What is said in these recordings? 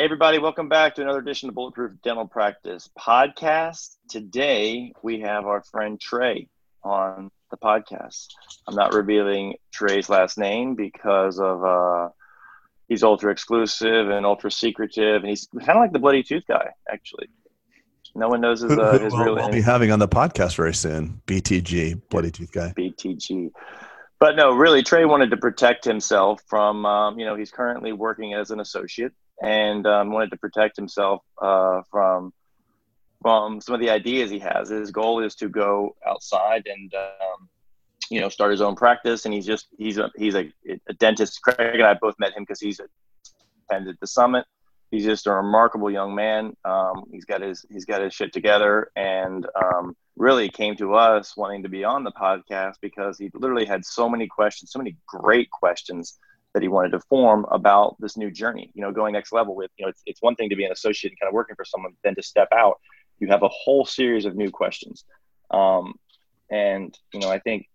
Hey, everybody, welcome back to another edition of Bulletproof Dental Practice Podcast. Today, we have our friend Trey on the podcast. I'm not revealing Trey's last name because of uh, he's ultra exclusive and ultra secretive, and he's kind of like the bloody tooth guy, actually. No one knows his, uh, his real name. We'll be having on the podcast very soon. BTG, bloody tooth guy. BTG. But no, really, Trey wanted to protect himself from, um, you know, he's currently working as an associate and um, wanted to protect himself uh, from from some of the ideas he has. His goal is to go outside and um, you know start his own practice, and he's just he's a he's a, a dentist. Craig and I both met him because he's attended the summit. He's just a remarkable young man. Um, he's got his he's got his shit together, and um, really came to us wanting to be on the podcast because he literally had so many questions, so many great questions that he wanted to form about this new journey, you know, going next level with, you know, it's, it's one thing to be an associate and kind of working for someone, then to step out, you have a whole series of new questions. Um, and, you know, I think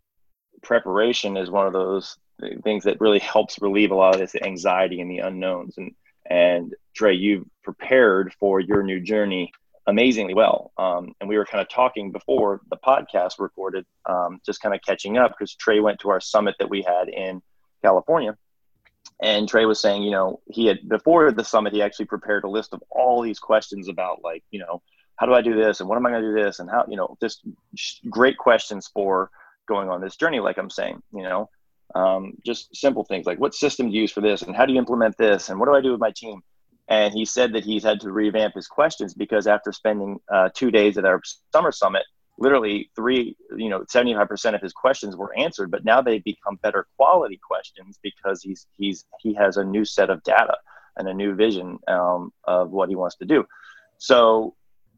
preparation is one of those things that really helps relieve a lot of this anxiety and the unknowns. And, and Trey, you've prepared for your new journey amazingly well. Um, and we were kind of talking before the podcast recorded, um, just kind of catching up because Trey went to our summit that we had in California and Trey was saying, you know, he had before the summit, he actually prepared a list of all these questions about like, you know, how do I do this and what am I going to do this and how, you know, just great questions for going on this journey. Like I'm saying, you know, um, just simple things like what system do you use for this and how do you implement this and what do I do with my team? And he said that he's had to revamp his questions because after spending uh, two days at our summer summit, literally three, you know, 75% of his questions were answered, but now they become better quality questions because he's, he's, he has a new set of data and a new vision um, of what he wants to do. So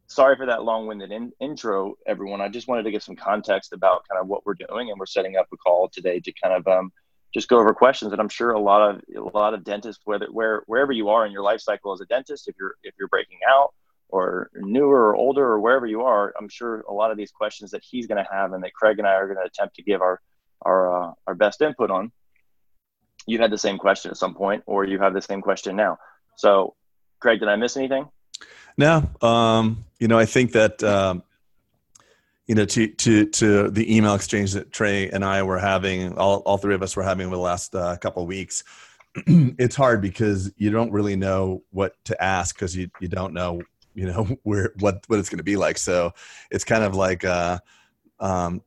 sorry for that long-winded in, intro, everyone. I just wanted to give some context about kind of what we're doing, and we're setting up a call today to kind of um, just go over questions. And I'm sure a lot of a lot of dentists, whether where wherever you are in your life cycle as a dentist, if you're if you're breaking out or newer or older or wherever you are, I'm sure a lot of these questions that he's going to have and that Craig and I are going to attempt to give our our uh, our best input on. You had the same question at some point, or you have the same question now. So, Craig, did I miss anything? No, um, you know, I think that um, you know to to to the email exchange that Trey and I were having, all all three of us were having over the last uh, couple of weeks. it's hard because you don't really know what to ask because you you don't know you know where what what it's going to be like. So it's kind of like uh, um,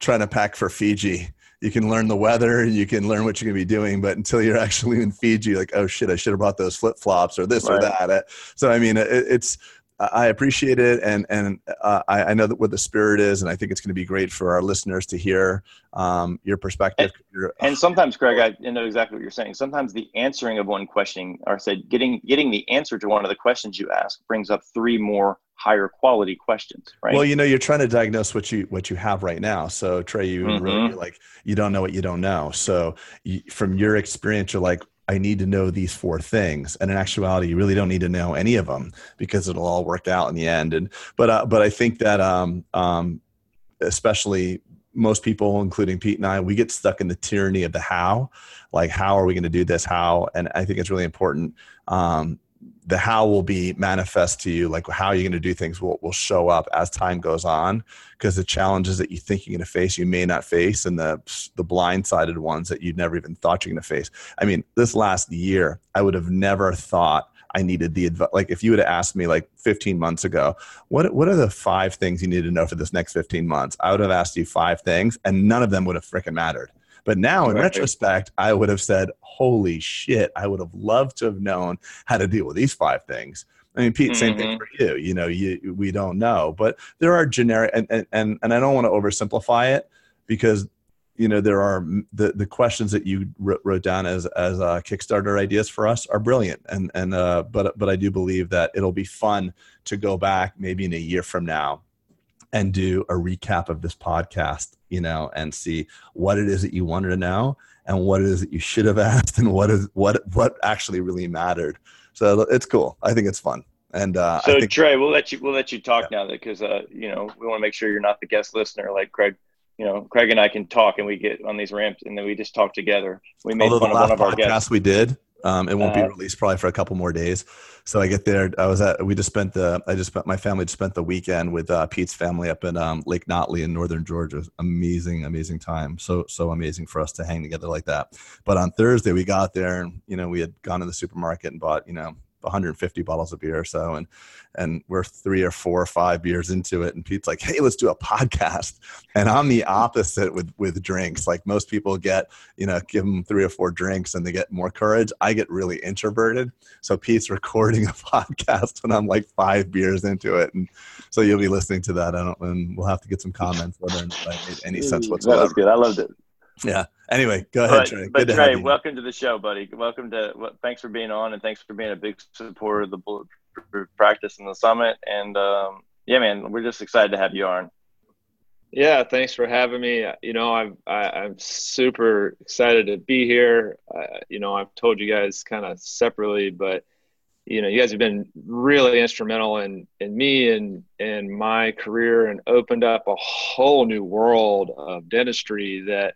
trying to pack for fiji. You can learn the weather you can learn what you're going to be doing but until you're actually in fiji like oh shit i should have brought those flip-flops or this right. or that. So i mean it, it's I appreciate it, and and uh, I, I, know that what the spirit is, and I think it's going to be great for our listeners to hear um, your perspective. And, and, sometimes, Greg, I know exactly what you're saying. Sometimes the answering of one question, or said getting getting the answer to one of the questions you ask, brings up three more higher quality questions. Right. Well, you know, you're trying to diagnose what you what you have right now. So Trey, you mm-hmm. really like you don't know what you don't know. So you, from your experience, you're like, I need to know these four things. And in actuality, you really don't need to know any of them because it'll all work out in the end. And but uh, but I think that um, um, especially most people, including Pete and I, we get stuck in the tyranny of the how. Like, how are we going to do this? How? And I think it's really important um, the how will be manifest to you like how you're going to do things will, will show up as time goes on because the challenges that you think you're going to face you may not face and the the blindsided ones that you never even thought you're going to face i mean this last year i would have never thought I needed the advice. Like if you would have asked me like 15 months ago, what what are the five things you need to know for this next 15 months? I would have asked you five things, and none of them would have freaking mattered. But now, in right. retrospect, I would have said, "Holy shit! I would have loved to have known how to deal with these five things." I mean, Pete, same mm-hmm. thing for you. You know, you we don't know, but there are generic, and and and, and I don't want to oversimplify it because you know there are the the questions that you wrote down as as uh, Kickstarter ideas for us are brilliant, and and uh, but but I do believe that it'll be fun to go back maybe in a year from now and do a recap of this podcast, you know, and see what it is that you wanted to know and what it is that you should have asked and what is what what actually really mattered. So it's cool. I think it's fun. And uh, so think, Trey, we'll let you we'll let you talk yeah. now because uh, you know we want to make sure you're not the guest listener like Craig. You know, Craig and I can talk and we get on these ramps and then we just talk together. We made Although fun of one of our guests. We did. Um, it won't uh, be released probably for a couple more days. So I get there. I was at. We just spent the. I just spent my family just spent the weekend with uh, Pete's family up in um, Lake Nottely in northern Georgia. Amazing, amazing time. So so amazing for us to hang together like that. But on Thursday we got there and you know we had gone to the supermarket and bought you know 150 bottles of beer or so and and we're three or four or five beers into it and pete's like hey let's do a podcast. And i'm the opposite with with drinks. Like most people get you know give them three or four drinks and they get more courage. I get really introverted. So pete's recording a podcast when i'm like five beers into it and so you'll be listening to that. I don't and we'll have to get some comments whether it made any sense whatsoever that was good. I loved it. Yeah. Anyway, go ahead, but, Trey. But Good Trey, to welcome to the show, buddy. Welcome to. Well, thanks for being on, and thanks for being a big supporter of the bulletproof practice and the summit. And um, yeah, man, we're just excited to have you on. Yeah, thanks for having me. You know, I'm I, am i am super excited to be here. Uh, you know, I've told you guys kind of separately, but you know, you guys have been really instrumental in in me and in my career, and opened up a whole new world of dentistry that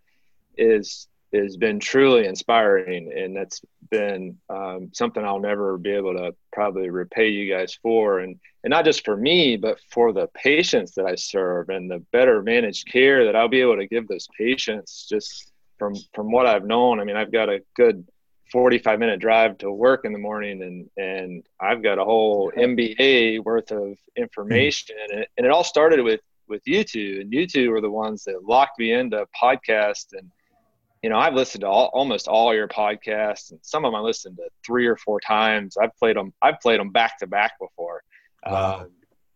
is has been truly inspiring, and that's been um, something I'll never be able to probably repay you guys for, and and not just for me, but for the patients that I serve and the better managed care that I'll be able to give those patients. Just from from what I've known, I mean, I've got a good 45 minute drive to work in the morning and and I've got a whole MBA worth of information and it, and it all started with with you two and you two were the ones that locked me into podcast and you know, I've listened to all, almost all your podcasts, and some of them I listened to three or four times. I've played them. I've played them back to back before. Wow! Um,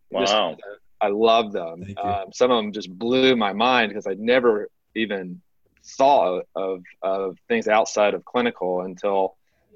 wow! Just, I love them. Um, some of them just blew my mind because I'd never even thought of of things outside of clinical until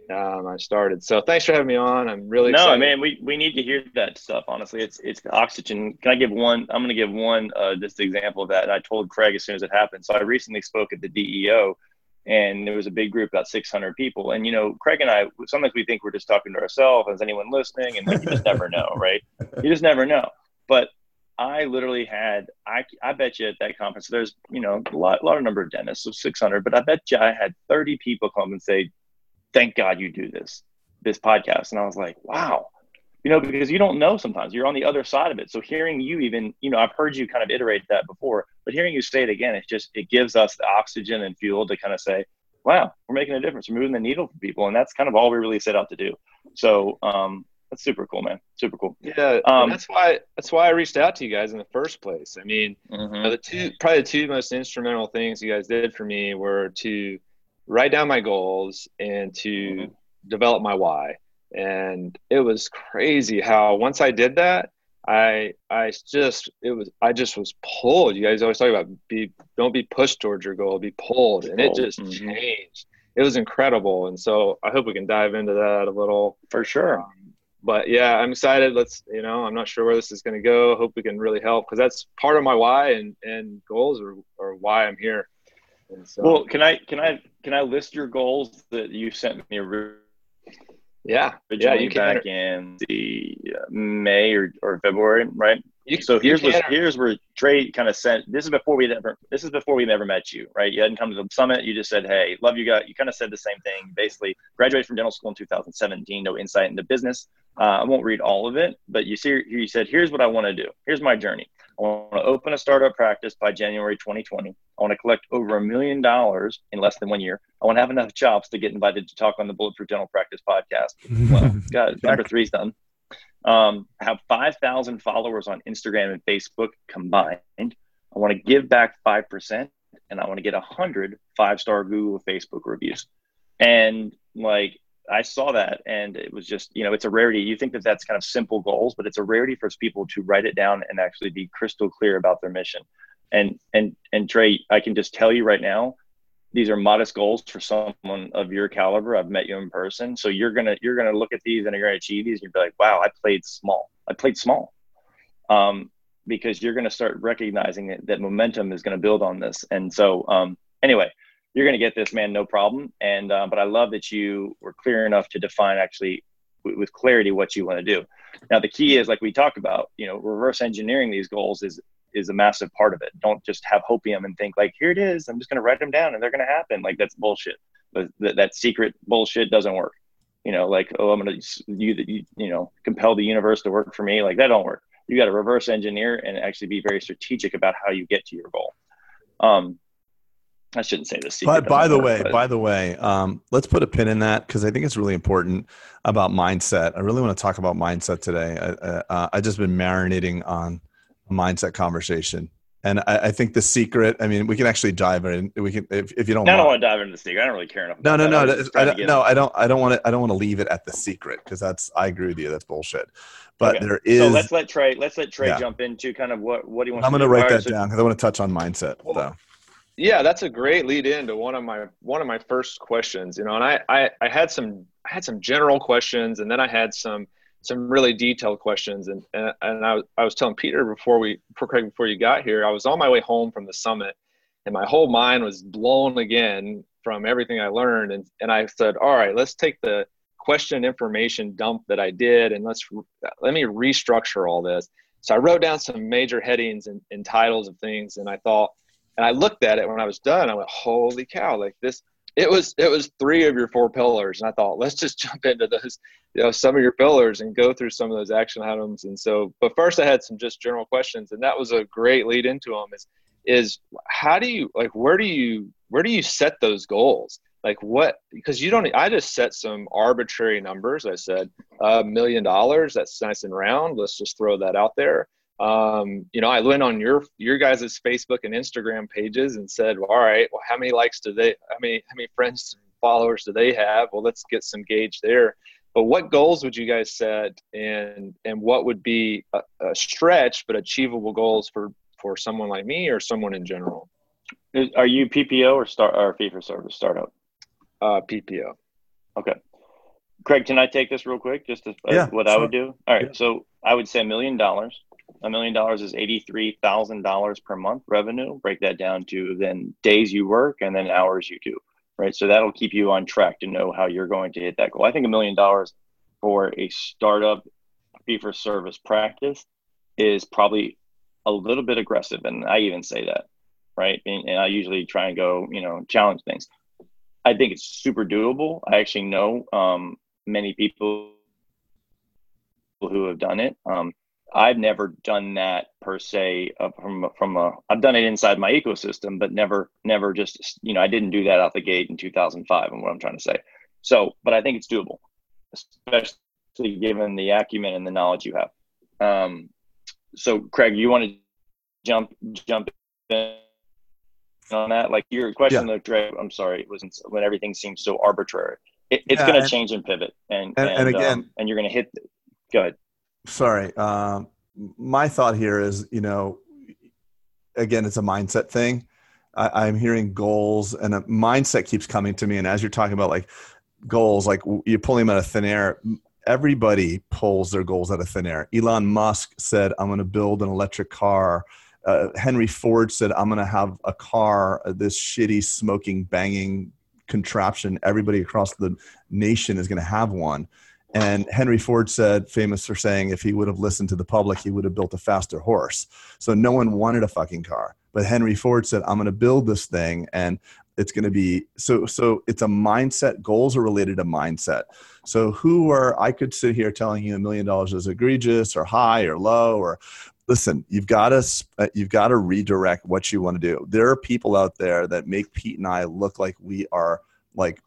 um, I started. So thanks for having me on. I'm really no excited. man. We we need to hear that stuff. Honestly, it's it's oxygen. Can I give one? I'm going to give one uh, just example of that. And I told Craig as soon as it happened. So I recently spoke at the DEO, and there was a big group, about 600 people. And you know, Craig and I sometimes we think we're just talking to ourselves. Is anyone listening? And you just never know, right? You just never know. But I literally had I I bet you at that conference there's you know a lot, a lot of number of dentists, so 600. But I bet you I had 30 people come and say thank God you do this, this podcast. And I was like, wow, you know, because you don't know sometimes you're on the other side of it. So hearing you even, you know, I've heard you kind of iterate that before, but hearing you say it again, it just, it gives us the oxygen and fuel to kind of say, wow, we're making a difference. We're moving the needle for people. And that's kind of all we really set out to do. So, um, that's super cool, man. Super cool. Yeah, um, that's why that's why I reached out to you guys in the first place. I mean, mm-hmm. the two probably the two most instrumental things you guys did for me were to write down my goals and to mm-hmm. develop my why. And it was crazy how once I did that, I I just it was I just was pulled. You guys always talk about be don't be pushed towards your goal, be pulled, and it just mm-hmm. changed. It was incredible, and so I hope we can dive into that a little for sure. Um, but yeah, I'm excited. Let's you know I'm not sure where this is going to go. Hope we can really help because that's part of my why and and goals or or why I'm here. So, well, can I can I can I list your goals that you sent me? Yeah, yeah, you back in the uh, May or, or February, right? You, so here's what, here's where Trey kind of sent. This is before we ever. This is before we never met you, right? You hadn't come to the summit. You just said, "Hey, love you guys." You kind of said the same thing. Basically, graduated from dental school in 2017. No insight into business. Uh, I won't read all of it, but you see, here you said, "Here's what I want to do. Here's my journey. I want to open a startup practice by January 2020. I want to collect over a million dollars in less than one year. I want to have enough chops to get invited to talk on the Bulletproof Dental Practice podcast. Well, got number three's done. Um, I have 5,000 followers on Instagram and Facebook combined. I want to give back 5% and I want to get 100 five star Google Facebook reviews. And like, I saw that and it was just, you know, it's a rarity. You think that that's kind of simple goals, but it's a rarity for people to write it down and actually be crystal clear about their mission. And, and, and Trey, I can just tell you right now, these are modest goals for someone of your caliber. I've met you in person. So you're to, you're to look at these and you're to achieve these and you're be like, wow, I played small. I played small. Um, because you're to start recognizing that, that momentum is to build on this. And so, um, anyway, you're to get this, man, no problem. And uh, but I love that you were clear enough to define actually w- with clarity what you want to do. Now, the key is like we talked about, you know, reverse engineering these goals is is a massive part of it. Don't just have hopium and think like, here it is. I'm just going to write them down and they're going to happen. Like that's bullshit. That, that secret bullshit doesn't work. You know, like oh, I'm going to you, you you know compel the universe to work for me. Like that don't work. You got to reverse engineer and actually be very strategic about how you get to your goal. Um, I shouldn't say this. By, by the way, but. by the way, um, let's put a pin in that because I think it's really important about mindset. I really want to talk about mindset today. I, uh, I just been marinating on mindset conversation, and I, I, think the secret. I mean, we can actually dive in. We can if, if you don't. No, I don't want to dive into the secret. I don't really care enough. No, no, no. I, I no, I don't. I don't want to. I don't want to leave it at the secret because that's. I agree with you. That's bullshit. But okay. there is. So let's let Trey. Let's let Trey yeah. jump into kind of what what do you want. I'm going to write that so, down because I want to touch on mindset though. Yeah, that's a great lead into one of my one of my first questions. You know, and I I, I had some I had some general questions, and then I had some some really detailed questions. And and, and I, I was telling Peter before we before Craig before you got here, I was on my way home from the summit, and my whole mind was blown again from everything I learned. And and I said, all right, let's take the question information dump that I did, and let's let me restructure all this. So I wrote down some major headings and, and titles of things, and I thought and I looked at it when I was done. I went, holy cow, like this, it was, it was three of your four pillars. And I thought, let's just jump into those, you know, some of your pillars and go through some of those action items. And so, but first I had some just general questions and that was a great lead into them is, is how do you, like, where do you, where do you set those goals? Like what, because you don't, I just set some arbitrary numbers. I said uh, a million dollars, that's nice and round. Let's just throw that out there um, you know, I went on your your guys' Facebook and Instagram pages and said, well, all right, well, how many likes do they? How many how many friends and followers do they have? Well, let's get some gauge there. But what goals would you guys set, and and what would be a, a stretch but achievable goals for for someone like me or someone in general? Are you PPO or start or fee for service startup? Uh, PPO. Okay. Craig, can I take this real quick? Just to, uh, yeah, what sure. I would do. All right. Yeah. So I would say a million dollars a million dollars is $83,000 per month revenue. Break that down to then days you work and then hours you do, right? So that'll keep you on track to know how you're going to hit that goal. I think a million dollars for a startup fee for service practice is probably a little bit aggressive. And I even say that, right? And, and I usually try and go, you know, challenge things. I think it's super doable. I actually know um, many people who have done it. Um, I've never done that per se uh, from from a I've done it inside my ecosystem, but never never just you know I didn't do that out the gate in 2005. And what I'm trying to say. So, but I think it's doable, especially given the acumen and the knowledge you have. Um, so, Craig, you want to jump jump in on that? Like your question, yeah. though, I'm sorry, it wasn't when everything seems so arbitrary. It, it's yeah, going to change and pivot, and and, and, and again, um, and you're going to hit. Go ahead sorry. Um, my thought here is, you know, again, it's a mindset thing. I, am hearing goals, and a mindset keeps coming to me. And as you're talking about like goals, like you're pulling them out of thin air. Everybody pulls their goals out of thin air. Elon Musk said, "I'm going to build an electric car." Uh, Henry Ford said, "I'm going to have a car, uh, this shitty, smoking, banging contraption. Everybody across the nation is going to have one." And Henry Ford said, famous for saying, if he would have listened to the public, he would have built a faster horse. So no one wanted a fucking car. But Henry Ford said, I'm going to build this thing and it's going to be so so it's a mindset goals are related to mindset so who are i could sit here telling you a million dollars is egregious or high or low or listen you've got to uh, you've got to redirect what you want to do there are people out there that make pete and i look like we are like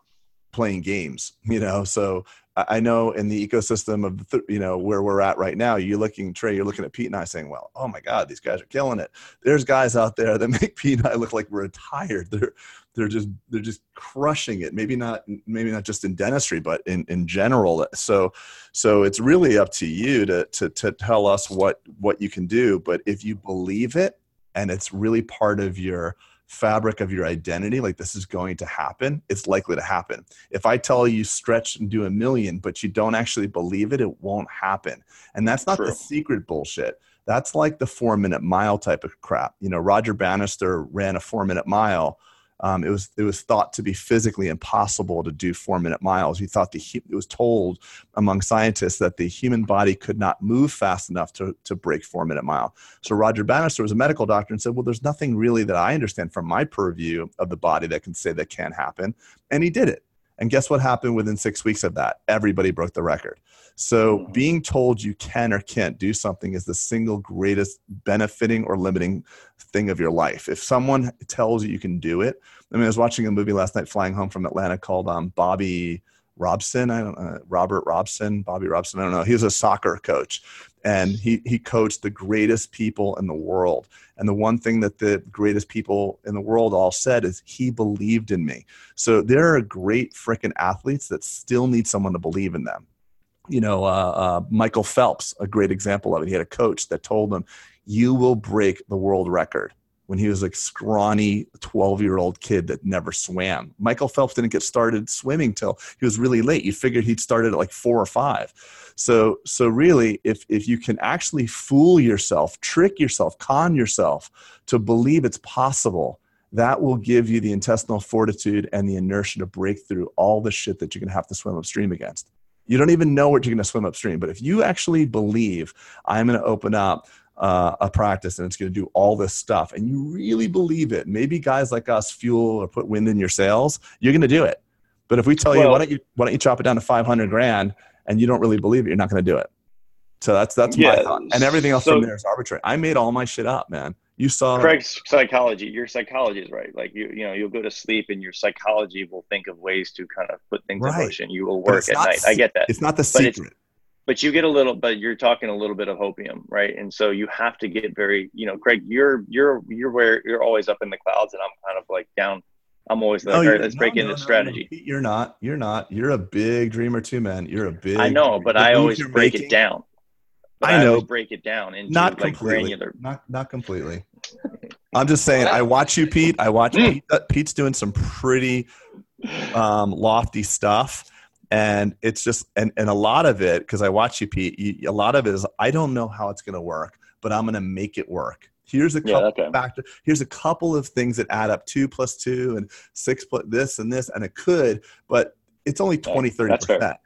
playing games you know so I know in the ecosystem of you know where we're at right now, you're looking Trey, you're looking at Pete and I saying, "Well, oh my God, these guys are killing it." There's guys out there that make Pete and I look like we're retired. They're they're just they're just crushing it. Maybe not maybe not just in dentistry, but in in general. So so it's really up to you to to to tell us what what you can do. But if you believe it and it's really part of your fabric of your identity, like this is going to happen, it's likely to happen. If I tell you stretch and do a million, but you don't actually believe it, it won't happen. And that's not True. the secret bullshit. That's like the four minute mile type of crap. You know, Roger Bannister ran a four minute mile. Um, it was it was thought to be physically impossible to do four minute miles. We thought the it was told among scientists that the human body could not move fast enough to to break four minute mile. So Roger Bannister was a medical doctor and said, "Well, there's nothing really that I understand from my purview of the body that can say that can happen," and he did it. And guess what happened within six weeks of that? Everybody broke the record. So mm-hmm. being told you can or can't do something is the single greatest benefiting or limiting thing of your life. If someone tells you you can do it, I mean, I was watching a movie last night flying home from Atlanta called um, Bobby Robson. I don't know, Robert Robson, Bobby Robson. I don't know. He was a soccer coach and he, he coached the greatest people in the world. And the one thing that the greatest people in the world all said is he believed in me. So there are great freaking athletes that still need someone to believe in them you know, uh, uh, Michael Phelps, a great example of it. He had a coach that told him, "You will break the world record." When he was a scrawny 12 year old kid that never swam. Michael Phelps didn't get started swimming till he was really late. You figured he'd started at like four or five. So, so really, if, if you can actually fool yourself, trick yourself, con yourself to believe it's possible, that will give you the intestinal fortitude and the inertia to break through all the shit that you're going to have to swim upstream against. You don't even know what you're going to swim upstream. But if you actually believe I'm going to open up uh, a practice and it's going to do all this stuff, and you really believe it, maybe guys like us fuel or put wind in your sails, you're going to do it. But if we tell well, you why don't you why don't you chop it down to 500 grand and you don't really believe it, you're not going to do it. So that's that's yeah, my thought. And everything else so, from there is arbitrary. I made all my shit up, man. You saw Craig's psychology. Your psychology is right. Like you, you know, you'll go to sleep and your psychology will think of ways to kind of put things right. in motion. You will work at night. I get that. It's not the secret. But you get a little, but you're talking a little bit of hopium, right? And so you have to get very, you know, Craig, you're you're you're where you're always up in the clouds, and I'm kind of like down. I'm always like, no, all right, let's no, break no, into strategy. You're not. You're not. You're a big dreamer too, man. You're a big. I know, but I always break making, it down. But I know. I break it down into not like completely. granular. Not not completely. I'm just saying. I watch you, Pete. I watch mm. Pete. Pete's doing some pretty um, lofty stuff, and it's just and and a lot of it because I watch you, Pete. You, a lot of it is I don't know how it's going to work, but I'm going to make it work. Here's a couple yeah, okay. factor. Here's a couple of things that add up: two plus two and six plus this and this, and it could, but it's only 20, 30 percent.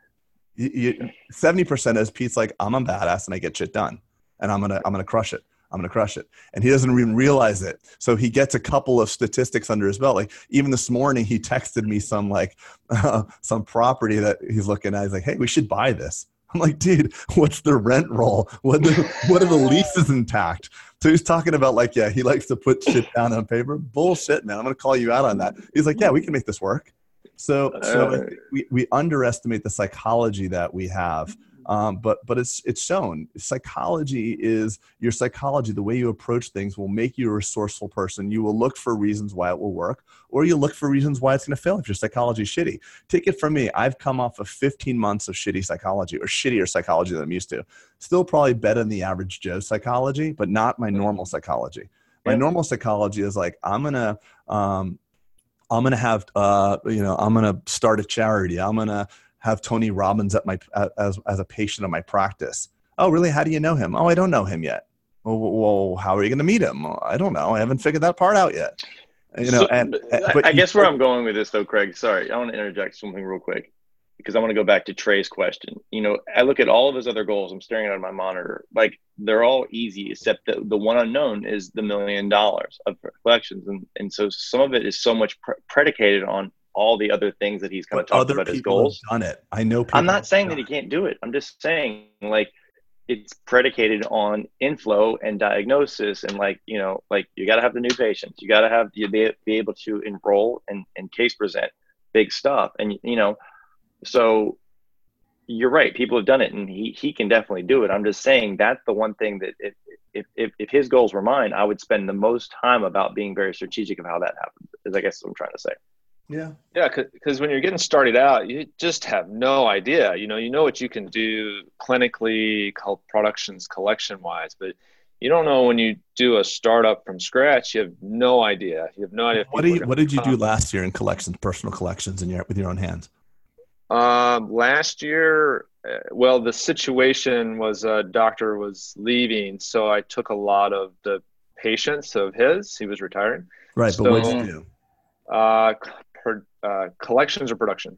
Seventy percent is Pete's like I'm a badass and I get shit done, and I'm gonna I'm gonna crush it. I'm to crush it. And he doesn't even realize it. So he gets a couple of statistics under his belt. Like even this morning, he texted me some like uh, some property that he's looking at. He's like, "Hey, we should buy this." I'm like, "Dude, what's the rent roll? What the, what are the leases intact?" So he's talking about like, yeah, he likes to put shit down on paper. Bullshit, man. I'm to call you out on that. He's like, "Yeah, we can make this work." So, so we, we underestimate the psychology that we have um, but but it's it's shown. Psychology is your psychology the way you approach things will make you a resourceful person. You will look for reasons why it will work or you look for reasons why it's going to fail if your psychology is shitty. Take it from me i've come off of 15 months of shitty psychology or shittier psychology than i'm used to. Still probably better than the average joe psychology but not my normal psychology. My normal psychology is like i'm gonna um, i'm gonna have uh, you know i'm gonna start a charity i'm gonna have Tony Robbins at my as as a patient of my practice. Oh, really? How do you know him? Oh, I don't know him yet. Well, well how are you going to meet him? I don't know. I haven't figured that part out yet. You know, so, and but I guess where I'm going with this though, Craig. Sorry, I want to interject something real quick because I want to go back to Trey's question. You know, I look at all of his other goals. I'm staring at my monitor. Like they're all easy, except the the one unknown is the million dollars of collections, and and so some of it is so much pre- predicated on all the other things that he's kind of talked about his goals. done it. I know. I'm not saying that he can't do it. I'm just saying like it's predicated on inflow and diagnosis and like you know like you got to have the new patients. You got to have you be, be able to enroll and, and case present big stuff and you know so you're right people have done it and he, he can definitely do it i'm just saying that's the one thing that if, if, if, if his goals were mine i would spend the most time about being very strategic of how that happens is i guess what i'm trying to say yeah. Yeah, because when you're getting started out, you just have no idea. You know, you know what you can do clinically, productions, collection wise, but you don't know when you do a startup from scratch. You have no idea. You have no idea. What, you, what did you do last year in collections, personal collections, in your with your own hands? Um, last year, uh, well, the situation was a doctor was leaving, so I took a lot of the patients of his. He was retiring. Right, So- but what did you do? Uh, per, uh, collections or production.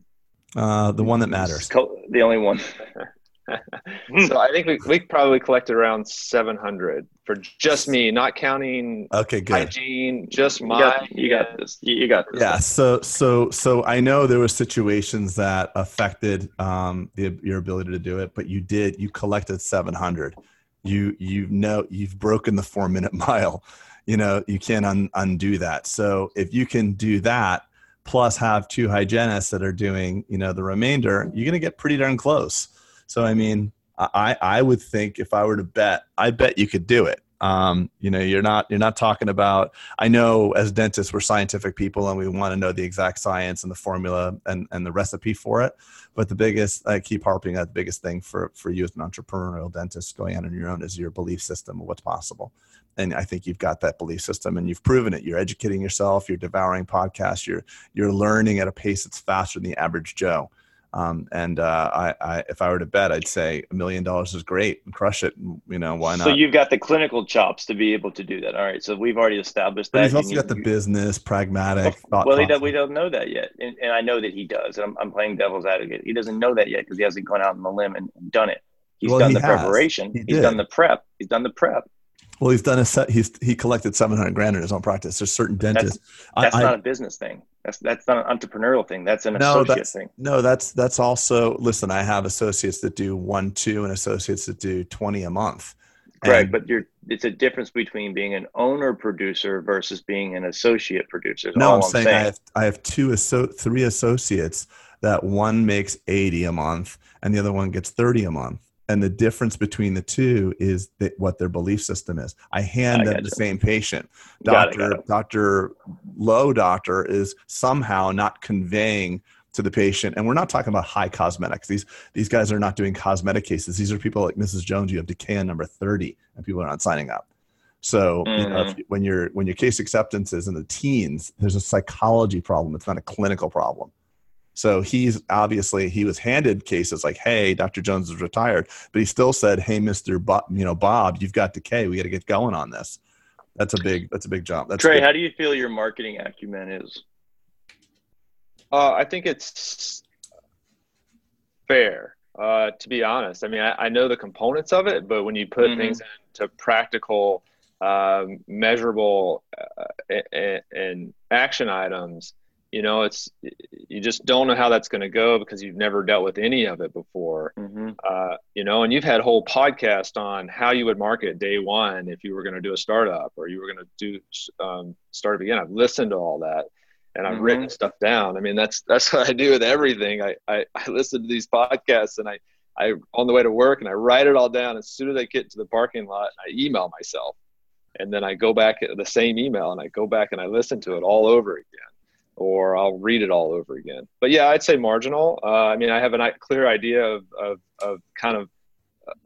Uh, the one that matters. Co- the only one. so I think we, we probably collected around 700 for just me, not counting Okay, good. hygiene, just You my. got, you got this. You you got this. Yeah. So so so I know there were situations that affected um, the, your ability to do it, but you did. You collected 700. You you know you've broken the four minute mile. You know you can't un, undo that. So if you can do that, plus have two hygienists that are doing you know the remainder, you're gonna get pretty darn close. So I mean, I I would think if I were to bet, I bet you could do it. Um, you know, you're not you're not talking about I know as dentists, we're scientific people and we want to know the exact science and the formula and, and the recipe for it. But the biggest, I keep harping at the biggest thing for, for you as an entrepreneurial dentist going out on your own is your belief system of what's possible. And I think you've got that belief system and you've proven it. You're educating yourself, you're devouring podcasts, you're, you're learning at a pace that's faster than the average Joe. Um, and uh, I, I, if I were to bet, I'd say a million dollars is great and crush it. You know, why not? So you've got the clinical chops to be able to do that. All right. So we've already established that. but he's You also got the business, pragmatic. thought well, he does, we don't know that yet, and, and I know that he does. And I'm, I'm playing devil's advocate. He doesn't know that yet because he hasn't gone out on the limb and done it. He's Well, done he the has. preparation. He He's done the prep. He's done the prep. Well, he's done a set. He's he collected seven hundred grand in his own practice. There's certain dentists. That's I, I- not a business thing. That's that's not an entrepreneurial thing. That's an no, associate that's thing. no, that's that's also. Listen, I have associates that do one, two, and associates that do twenty a month. Right, but you're it's a difference between being an owner producer versus being an associate producer. no, all I'm saying, I have I have two asso- three associates that one makes eighty a month and the other one gets thirty a month. And the difference between the two is that what their belief system is. I hand I them the same patient. Got it, Doctor got it. Doctor Low Doctor is somehow not conveying to the patient, and we're not talking about high cosmetics. These these guys are not doing cosmetic cases. These are people like Mrs. Jones. You have decay on number thirty, and people are not signing up. So you know, if, mm. when your when your case acceptance is in the teens, there's a psychology problem. It's not a clinical problem. So he's obviously he was handed cases like, "Hey, Dr. Jones is retired," but he still said, "Hey, Mister, Bob, you know, Bob, you've got decay. We got to get going on this." That's a big that's a big job. That's Trey, good. how do you feel your marketing acumen is? Uh, I think it's fair, uh, to be honest. I mean, I, I know the components of it, but when you put Mhm. things into practical, um, measurable, uh, and, and action items, you know, it's you just don't know how that's going to go because you've never dealt with any of it before. Mm-hmm. Uh, you know, and you've had whole podcast on how you would market day one if you were going to do a startup or you were going to do um, startup again. I've listened to all that and I've written stuff down. I mean, that's that's what I do with everything. I, I I listen to these podcasts and I I on the way to work and I write it all down. As soon as I get to the parking lot, I email myself, and then I go back the same email and I go back and I listen to it all over again, or I'll read it all over again. But yeah, I'd say marginal. Uh, I mean, I have a clear idea of of of kind of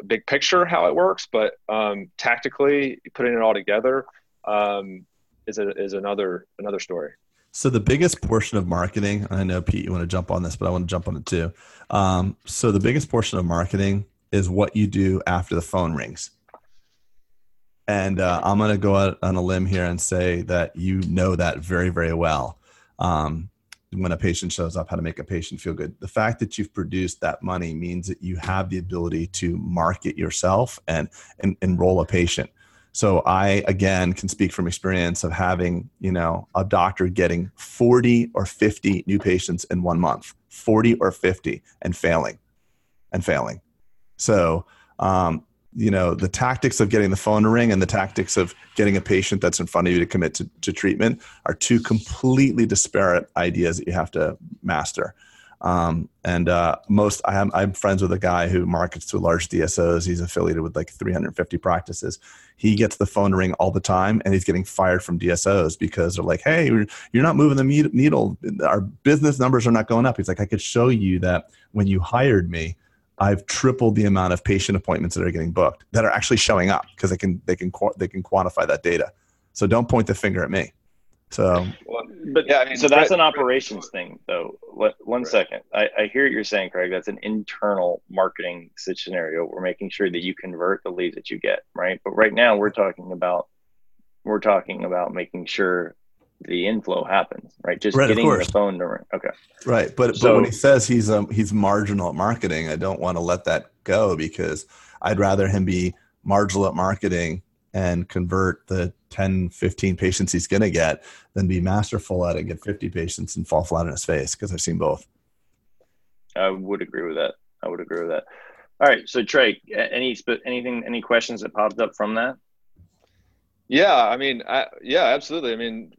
big picture how it works, but um, tactically putting it all together um, is a, is another another story. So the biggest portion of marketing, I know Pete, you want to jump on this, but I want to jump on it too. Um, so the biggest portion of marketing is what you do after the phone rings. And uh, I'm going to go out on a limb here and say that you know that very, very well. Um, when a patient shows up, how to make a patient feel good. The fact that you've produced that money means that you have the ability to market yourself and, and enroll a patient. So I again can speak from experience of having, you know, a doctor getting 40 or 50 new patients in one month, 40 or 50 and failing and failing. So, um, you know, the tactics of getting the phone to ring and the tactics of getting a patient that's in front of you to commit to, to treatment are two completely disparate ideas that you have to master. Um, and uh, most, I am, I'm friends with a guy who markets to large DSOs. He's affiliated with like 350 practices. He gets the phone to ring all the time, and he's getting fired from DSOs because they're like, "Hey, you're you're not moving the needle. Our business numbers are not going up." He's like, "I could show you that when you hired me, I've tripled the amount of patient appointments that are getting booked that are actually showing up because they can they can they can quantify that data. So don't point the finger at me." So, but yeah, I mean, so that's an operations thing, though. Let, one right. second. I, I hear what you're saying, Craig. That's an internal marketing scenario. We're making sure that you convert the leads that you get, right? But right now, we're talking about we're talking about making sure the inflow happens, right? Just right, getting the phone to ring. Okay. Right, but so, but when he says he's um he's marginal at marketing, I don't want to let that go because I'd rather him be marginal at marketing and convert the 10, 15 patients he's going to get than be masterful at it, and get 50 patients and fall flat on his face because I've seen both. I would agree with that. I would agree with that. All right. So Trey, any, anything, any questions that popped up from that? Yeah, I mean, I, yeah, absolutely. I mean,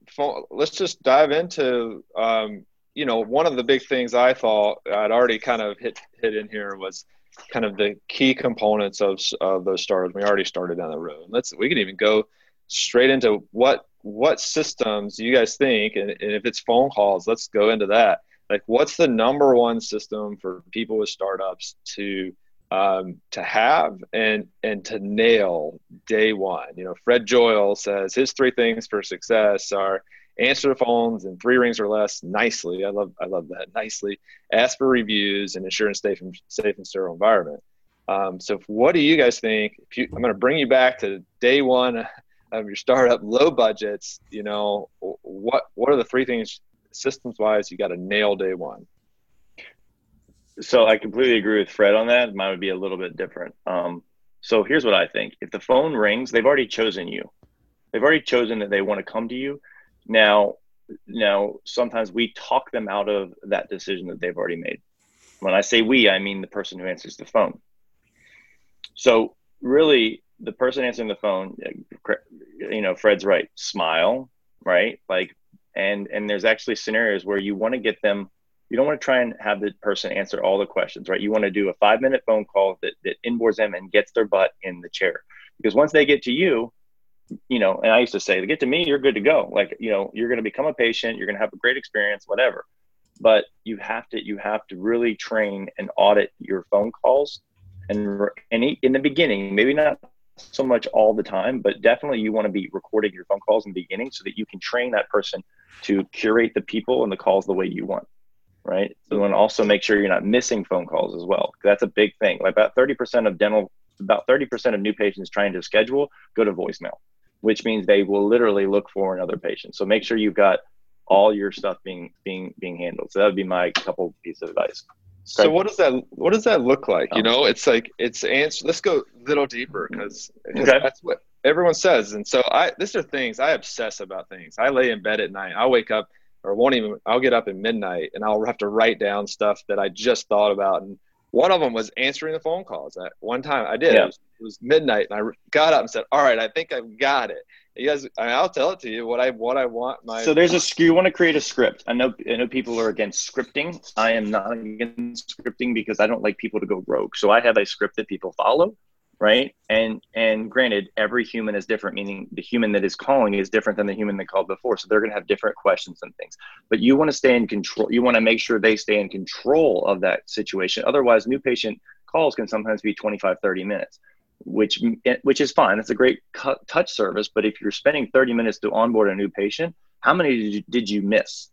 let's just dive into, um, you know, one of the big things I thought I'd already kind of hit hit in here was kind of the key components of of those starters. We already started down the road. Let's we can even go straight into what what systems you guys think, and, and if it's phone calls, let's go into that. Like, what's the number one system for people with startups to um, to have and and to nail day one. You know, Fred Joyal says his three things for success are answer the phones in three rings or less nicely. I love I love that nicely. Ask for reviews and ensure a safe and safe and sterile environment. Um, so, what do you guys think? You, I'm going to bring you back to day one of your startup, low budgets. You know, what what are the three things systems wise you got to nail day one? So I completely agree with Fred on that. Mine would be a little bit different. Um, so here's what I think: if the phone rings, they've already chosen you. They've already chosen that they want to come to you. Now, now sometimes we talk them out of that decision that they've already made. When I say we, I mean the person who answers the phone. So really, the person answering the phone, you know, Fred's right. Smile, right? Like, and and there's actually scenarios where you want to get them you don't want to try and have the person answer all the questions, right? You want to do a five minute phone call that, that inboards them and gets their butt in the chair. Because once they get to you, you know, and I used to say, to get to me, you're good to go. Like, you know, you're going to become a patient, you're going to have a great experience, whatever. But you have to, you have to really train and audit your phone calls. And, and in the beginning, maybe not so much all the time, but definitely you want to be recording your phone calls in the beginning so that you can train that person to curate the people and the calls the way you want right? So you want to also make sure you're not missing phone calls as well. That's a big thing. Like about 30% of dental, about 30% of new patients trying to schedule go to voicemail, which means they will literally look for another patient. So make sure you've got all your stuff being being being handled. So that would be my couple piece of advice. So what does that what does that look like? You know, it's like it's answer. Let's go a little deeper because okay. that's what everyone says. And so I, these are things I obsess about. Things I lay in bed at night. I wake up or won't even I'll get up at midnight and I'll have to write down stuff that I just thought about and one of them was answering the phone calls. At one time I did. Yeah. It, was, it, was, midnight and I got up and said, "All right, I think I've got it." You guys, I mean, I'll tell it to you what I what I want. My so there's a you want to create a script. I know I know people are against scripting. I am not against scripting because I don't like people to go rogue. So I have a script that people follow right? And and granted every human is different meaning the human that is calling is different than the human that called before. So they're going to have different questions and things. But you want to stay in control you want to make sure they stay in control of that situation. Otherwise new patient calls can sometimes be 25 30 minutes which eh, which is fine. It's a great touch service. But if you're spending 30 minutes to onboard a new patient how many did you, did you miss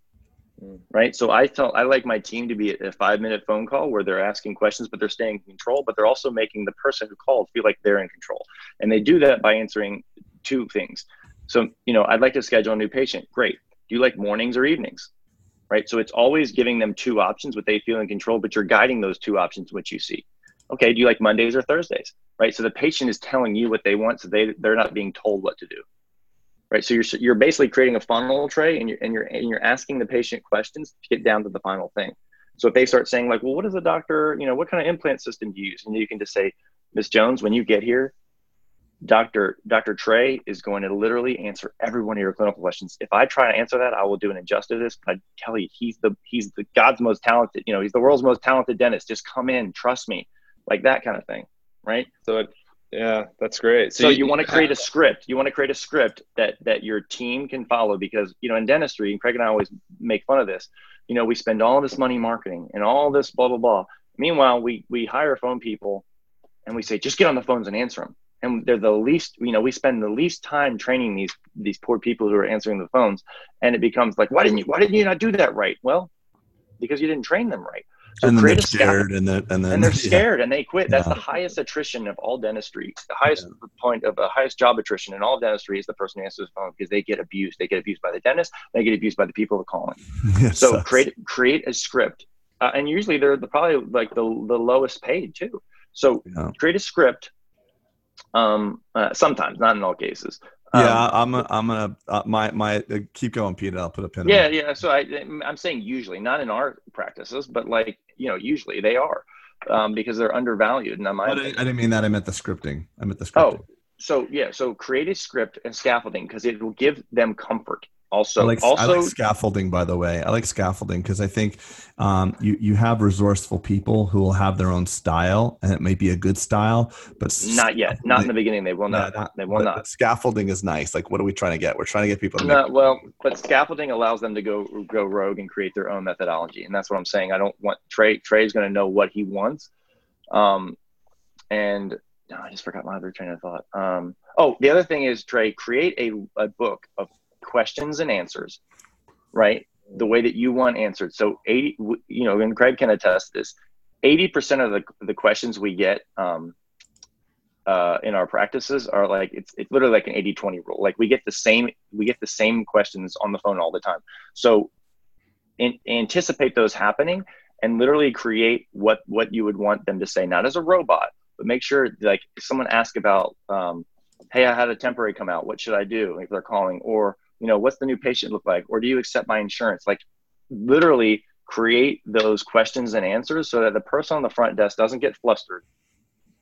Mm-hmm. right? So I tell I like my team to be a five minute phone call where they're asking questions, but they're staying in control, but they're also making the person who called feel like they're in control, and they do that by answering two things. So you know, I'd like to schedule a new patient. Great. Do you like mornings or evenings? Right. So it's always giving them two options, what they feel in control, but you're guiding those two options, what you see. Okay. Do you like Mondays or Thursdays? Right. So the patient is telling you what they want, so they they're not being told what to do right? So you're you're basically creating a funnel Trey, and you're and you're and you're asking the patient questions to get down to the final thing. So if they start saying like, well, what does the doctor, you know, what kind of implant system do you use? And you can just say, Miss Jones, when you get here, Dr. Dr. Trey is going to literally answer every one of your clinical questions. If I try to answer that, I will do an injustice. This, but I tell you, he's the he's the God's most talented. You know, he's the world's most talented dentist. Just come in, trust me, like that kind of thing, right? So yeah, that's great. So, so you, you, want to create a script. You want to create a script that that your team can follow because you know in dentistry, and Craig and I always make fun of this. You know, we spend all this money marketing and all this blah blah blah. Meanwhile, we we hire phone people and we say just get on the phones and answer them. and they're the least you know we spend the least time training these these poor people who are answering the phones and it becomes like why didn't you why didn't you not do that right well because you didn't train them right so and they're scared and, the, and, then, and they're scared yeah. and they quit that's yeah. the highest attrition of all dentistry the highest yeah. point of the highest job attrition in all dentistry is the person who answers the phone because they get abused they get abused by the dentist they get abused by the people who are calling so sucks. create create a script uh, and usually they're the, probably like the, the lowest paid too so create a script um, uh, sometimes, not in all cases. Um, yeah, I'm. A, I'm gonna. Uh, my my. Uh, keep going, Pete. I'll put a pin. Yeah, yeah. So I, I'm saying usually, not in our practices, but like you know, usually they are, um, because they're undervalued. And I'm. I, I didn't mean that. I meant the scripting. I meant the scripting. Oh, so yeah. So create a script and scaffolding because it will give them comfort also I like, also I like scaffolding by the way. I like scaffolding because i think um, you you have resourceful people who will have their own style and it may be a good style but not yet. Not in the beginning. They will not, not they will but, not. but scaffolding is nice. Like what are we trying to get? We're trying to get people to no, well but scaffolding allows them to go go rogue and create their own methodology and that's what i'm saying. I don't want trey trey's going to know what he wants. Um and no, I just forgot my other train of thought. Um, oh, the other thing is, Trey, create a, a book of questions and answers, right? The way that you want answered. So 80, you know, and Craig can attest this. 80% of the, the questions we get um, uh, in our practices are like, it's, it's literally like an 80, 20 rule. Like we get the same, we get the same questions on the phone all the time. So in, anticipate those happening and literally create what, what you would want them to say, not as a robot, but make sure like if someone asks about, um, Hey, I had a temporary come out. What should I do if they're calling? Or you know what's the new patient look like? Or do you accept my insurance? Like literally create those questions and answers so that the person on the front desk doesn't get flustered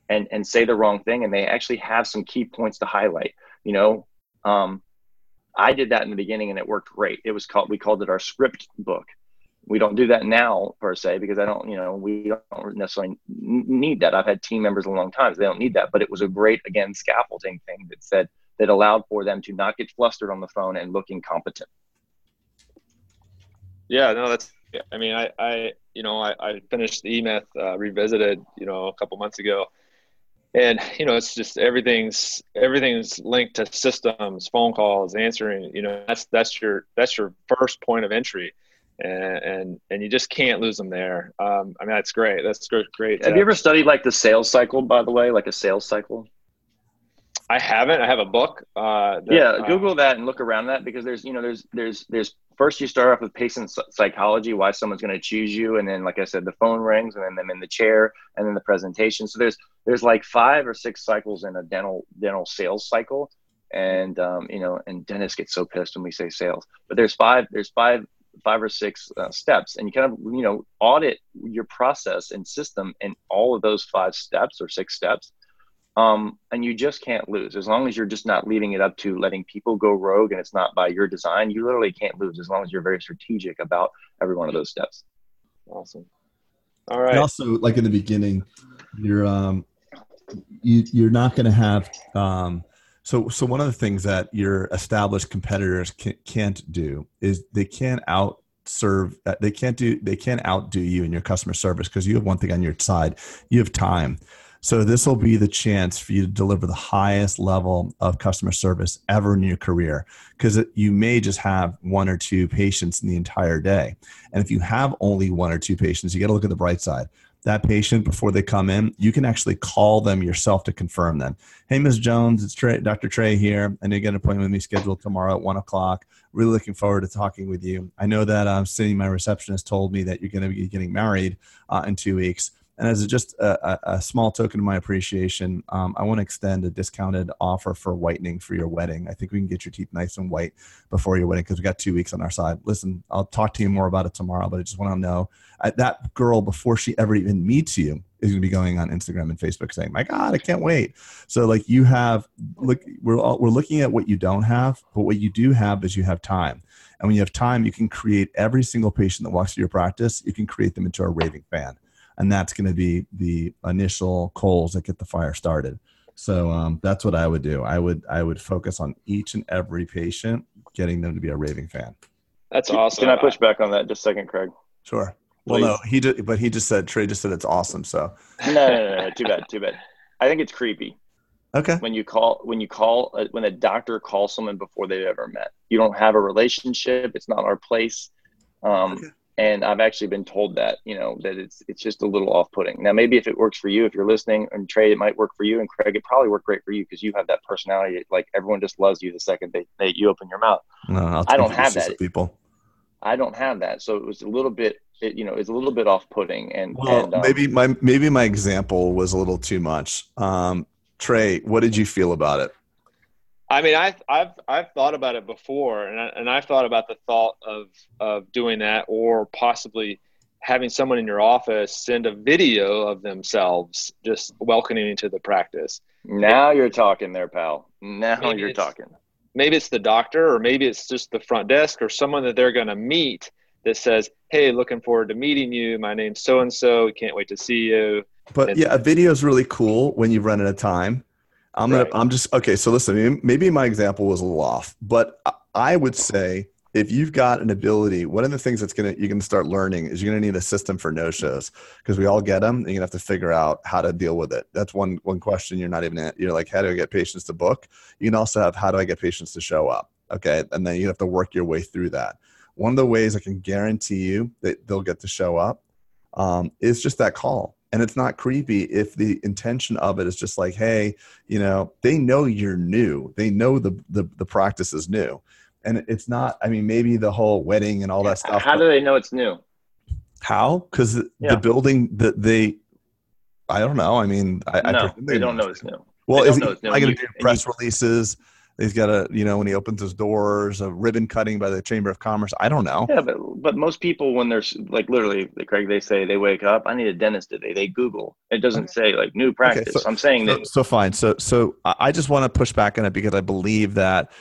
and and say the wrong thing and they actually have some key points to highlight you know? Um, i did that in the beginning and it worked great. It was called we called it our script book. We don't do that now per se because i don't you know we don't necessarily need that. I've had team members a long time so they don't need that. But it was a great again scaffolding thing that said that allowed for them to not get flustered on the phone and look incompetent. Yeah, no, that's. I mean, I, I, you know, I, I finished the eMyth uh, revisited, you know, a couple months ago, and you know, it's just everything's everything's linked to systems, phone calls, answering. You know, that's that's your that's your first point of entry, and and, and you just can't lose them there. Um, I mean, that's great. That's great. Have you ever studied like the sales cycle, by the way, like a sales cycle? I haven't. I have a book. Uh, that, yeah, uh, Google uh, that and look around that because there's you know there's there's there's first you start off with patient psychology, why someone's going to choose you, and then like I said, the phone rings, and then them in the chair, and then the presentation. So there's there's like five or six cycles in a dental dental sales cycle, and um, you know, and dentists get so pissed when we say sales, but there's five there's five five or six uh, steps, and you kind of you know audit your process and system in all of those five steps or six steps um, and you just can't lose as long as you're just not leaving it up to letting people go rogue and it's not by your design. You literally can't lose as long as you're very strategic about every one of those steps. Awesome. All right. And also, like in the beginning, you're um, you you're not going to have um, so so one of the things that your established competitors can, can't do is they can't out serve uh, they can't do they can't outdo you in your customer service because you have one thing on your side you have time so this will be the chance for you to deliver the highest level of customer service ever in your career because you may just have one or two patients in the entire day. And if you have only one or two patients, you got to look at the bright side. That patient before they come in, you can actually call them yourself to confirm them. Hey, Ms. Jones, it's Trey, Dr. Trey here, and you get an appointment with me scheduled tomorrow at one o'clock. Really looking forward to talking with you. I know that um, Cindy, my receptionist, told me that you're going to be getting married uh, in two weeks. And as just a, a, small token of my appreciation, um, I want to extend a discounted offer for whitening for your wedding. I think we can get your teeth nice and white before your wedding because we got two weeks on our side. Listen, I'll talk to you more about it tomorrow, but I just want to know uh, that girl before she ever even meets you is going to be going on Instagram and Facebook saying, "My God, I can't wait." So like you have look, we're all, we're looking at what you don't have, but what you do have is you have time. And when you have time, you can create every single patient that walks through your practice. You can create them into a raving fan and that's going to be the initial coals that get the fire started. So um, that's what I would do. I would I would focus on each and every patient, getting them to be a raving fan. That's awesome. Can I push back on that just a second, Craig? Sure. Well, Please. no, he did, but he just said Trey just said it's awesome. So no, no, no, no, too bad, too bad. I think it's creepy. Okay. When you call, when you call, uh, when a doctor calls someone before they've ever met, you don't have a relationship. It's not our place. Um, okay. And I've actually been told that, you know, that it's it's just a little off-putting. Now, maybe if it works for you, if you're listening, and Trey, it might work for you, and Craig, it probably work great for you because you have that personality. Like everyone just loves you the second they, they you open your mouth. No, I don't have that. People. I don't have that, so it was a little bit, it, you know, it's a little bit off-putting. And, well, and, um, maybe my maybe my example was a little too much. Um, Trey, what did you feel about it? I mean, I, I've I've thought about it before, and I, and I've thought about the thought of of doing that, or possibly having someone in your office send a video of themselves just welcoming you to the practice. Now you're talking there, pal. Now maybe you're talking. Maybe it's the doctor, or maybe it's just the front desk, or someone that they're going to meet that says, "Hey, looking forward to meeting you. My name's so and so. Can't wait to see you." But and, yeah, a video is really cool when you run out of time. I'm gonna. I'm just okay. So listen, maybe my example was a little off, but I would say if you've got an ability, one of the things that's gonna you're gonna start learning is you're gonna need a system for no shows because we all get them. And you're gonna have to figure out how to deal with it. That's one one question. You're not even at, you're like, how do I get patients to book? You can also have how do I get patients to show up? Okay, and then you have to work your way through that. One of the ways I can guarantee you that they'll get to show up um, is just that call and it's not creepy if the intention of it is just like hey you know they know you're new. They know the the, the practice is new. And it's not i mean maybe the whole wedding and all that stuff how do they know it's new? How? Because yeah. the building that they i don't know. I mean i, no, I they, they don't know it's new. well is he, I going to do press releases He's got a, you know, when he opens his doors, a ribbon cutting by the Chamber of Commerce. I don't know. Yeah, but but most people, when they're like literally, Craig, they say they wake up. I need a dentist today. They Google. It doesn't say like new practice. Okay, so, I'm saying so, that. So fine. So so I just want to push back on it because I believe that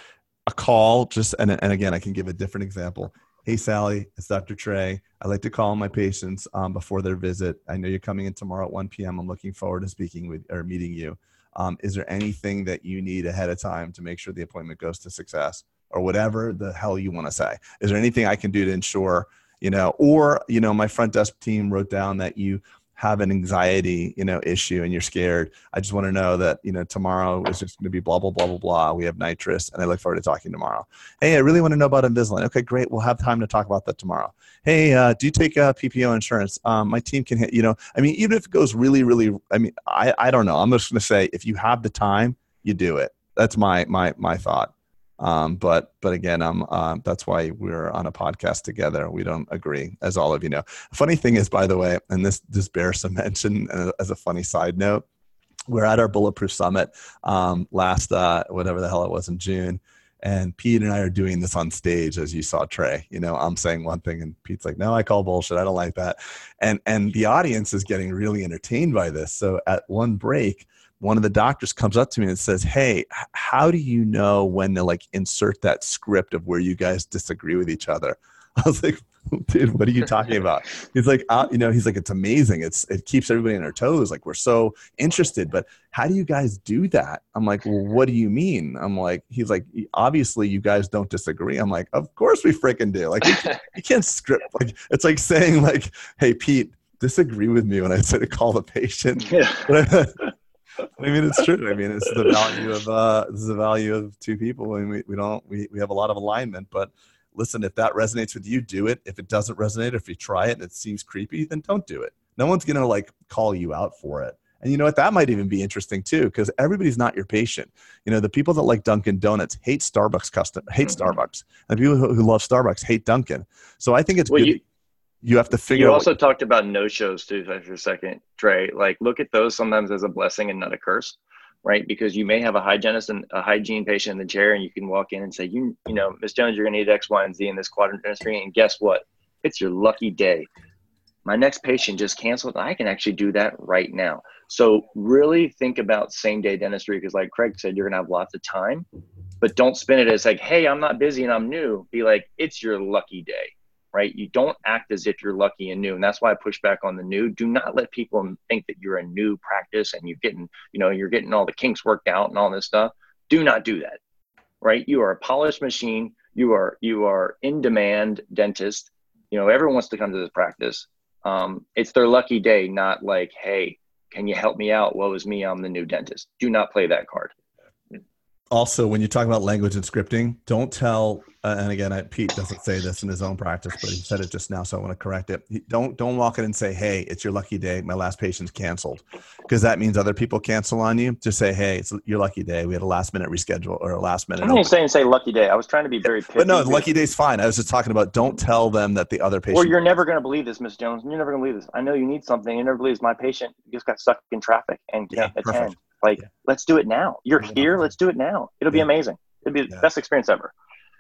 a call just and and again I can give a different example. Hey Sally, it's Dr. Trey. I like to call my patients um, before their visit. I know you're coming in tomorrow at 1 p.m. I'm looking forward to speaking with or meeting you. Um, is there anything that you need ahead of time to make sure the appointment goes to success or whatever the hell you want to say? Is there anything I can do to ensure, you know, or, you know, my front desk team wrote down that you have an anxiety, you know, issue and you're scared. I just want to know that, you know, tomorrow is just going to be blah, blah, blah, blah, blah. We have nitrous and I look forward to talking tomorrow. Hey, I really want to know about Invisalign. Okay, great. We'll have time to talk about that tomorrow. Hey, uh, do you take uh, PPO insurance? Um, my team can hit, you know, I mean, even if it goes really, really, I mean, I, I don't know. I'm just going to say, if you have the time, you do it. That's my, my, my thought. Um, but but again, um, uh, that's why we're on a podcast together. We don't agree, as all of you know. Funny thing is, by the way, and this this bears some mention uh, as a funny side note. We're at our Bulletproof Summit um, last uh, whatever the hell it was in June, and Pete and I are doing this on stage, as you saw Trey. You know, I'm saying one thing, and Pete's like, "No, I call bullshit. I don't like that." And and the audience is getting really entertained by this. So at one break, one of the doctors comes up to me and says, "Hey, how do you know when to like insert that script of where you guys disagree with each other?" I was like, "Dude, what are you talking about?" He's like, uh, "You know," he's like, "It's amazing. It's it keeps everybody on their toes. Like we're so interested, but how do you guys do that?" I'm like, "Well, what do you mean?" I'm like, "He's like, obviously you guys don't disagree." I'm like, "Of course we freaking do. Like you can't script like it's like saying like, "Hey, Pete." Disagree with me when I say to call the patient. Yeah. I mean, it's true. I mean, it's the value of uh, this is the value of two people, and we, we don't we, we have a lot of alignment. But listen, if that resonates with you, do it. If it doesn't resonate, if you try it and it seems creepy, then don't do it. No one's gonna like call you out for it. And you know what? That might even be interesting too, because everybody's not your patient. You know, the people that like Dunkin' Donuts hate Starbucks custom, hate mm-hmm. Starbucks, and people who, who, love Starbucks hate Dunkin'. So I think it's well, good. You, you have to figure. You also talked about no shows too for a second, Trey. Like, look at those sometimes as a blessing and not a curse, right? Because you may have a hygienist and a hygiene patient in the chair, and you can walk in and say, you, you know, Miss Jones, you're going to need X, Y, and Z in this quadrant dentistry, and guess what? It's your lucky day. My next patient just canceled. I can actually do that right now. So really think about same day dentistry because, like Craig said, you're going to have lots of time, but don't spin it as like, hey, I'm not busy and I'm new. Be like, it's your lucky day right? You don't act as if you're lucky and new. And that's why I push back on the new. Do not let people think that you're a new practice and you're getting, you know, you're getting all the kinks worked out and all this stuff. Do not do that. Right? You are a polished machine. You are you are in demand dentist. You know, everyone wants to come to this practice. Um, it's their lucky day, not like, hey, can you help me out? Woe is me, I'm the new dentist. Do not play that card also when you talk about language and scripting don't tell uh, and again I, pete doesn't say this in his own practice but he said it just now so i want to correct it. Don't don't walk in and say hey it's your lucky day my last patient's canceled because that means other people cancel on you. Just say hey it's your lucky day we had a last minute reschedule or a last minute i didn't say say lucky day i was trying to be very but no lucky day's fine i was just talking about don't tell them that the other patient or you're never going to believe this miss jones you're never going to believe this. I know you need something you never believe this. my patient just got stuck in traffic and can't yeah, attend. perfect. Like, yeah. let's do it now. You're yeah. here. Let's do it now. It'll be yeah. amazing. It'll be the best experience ever.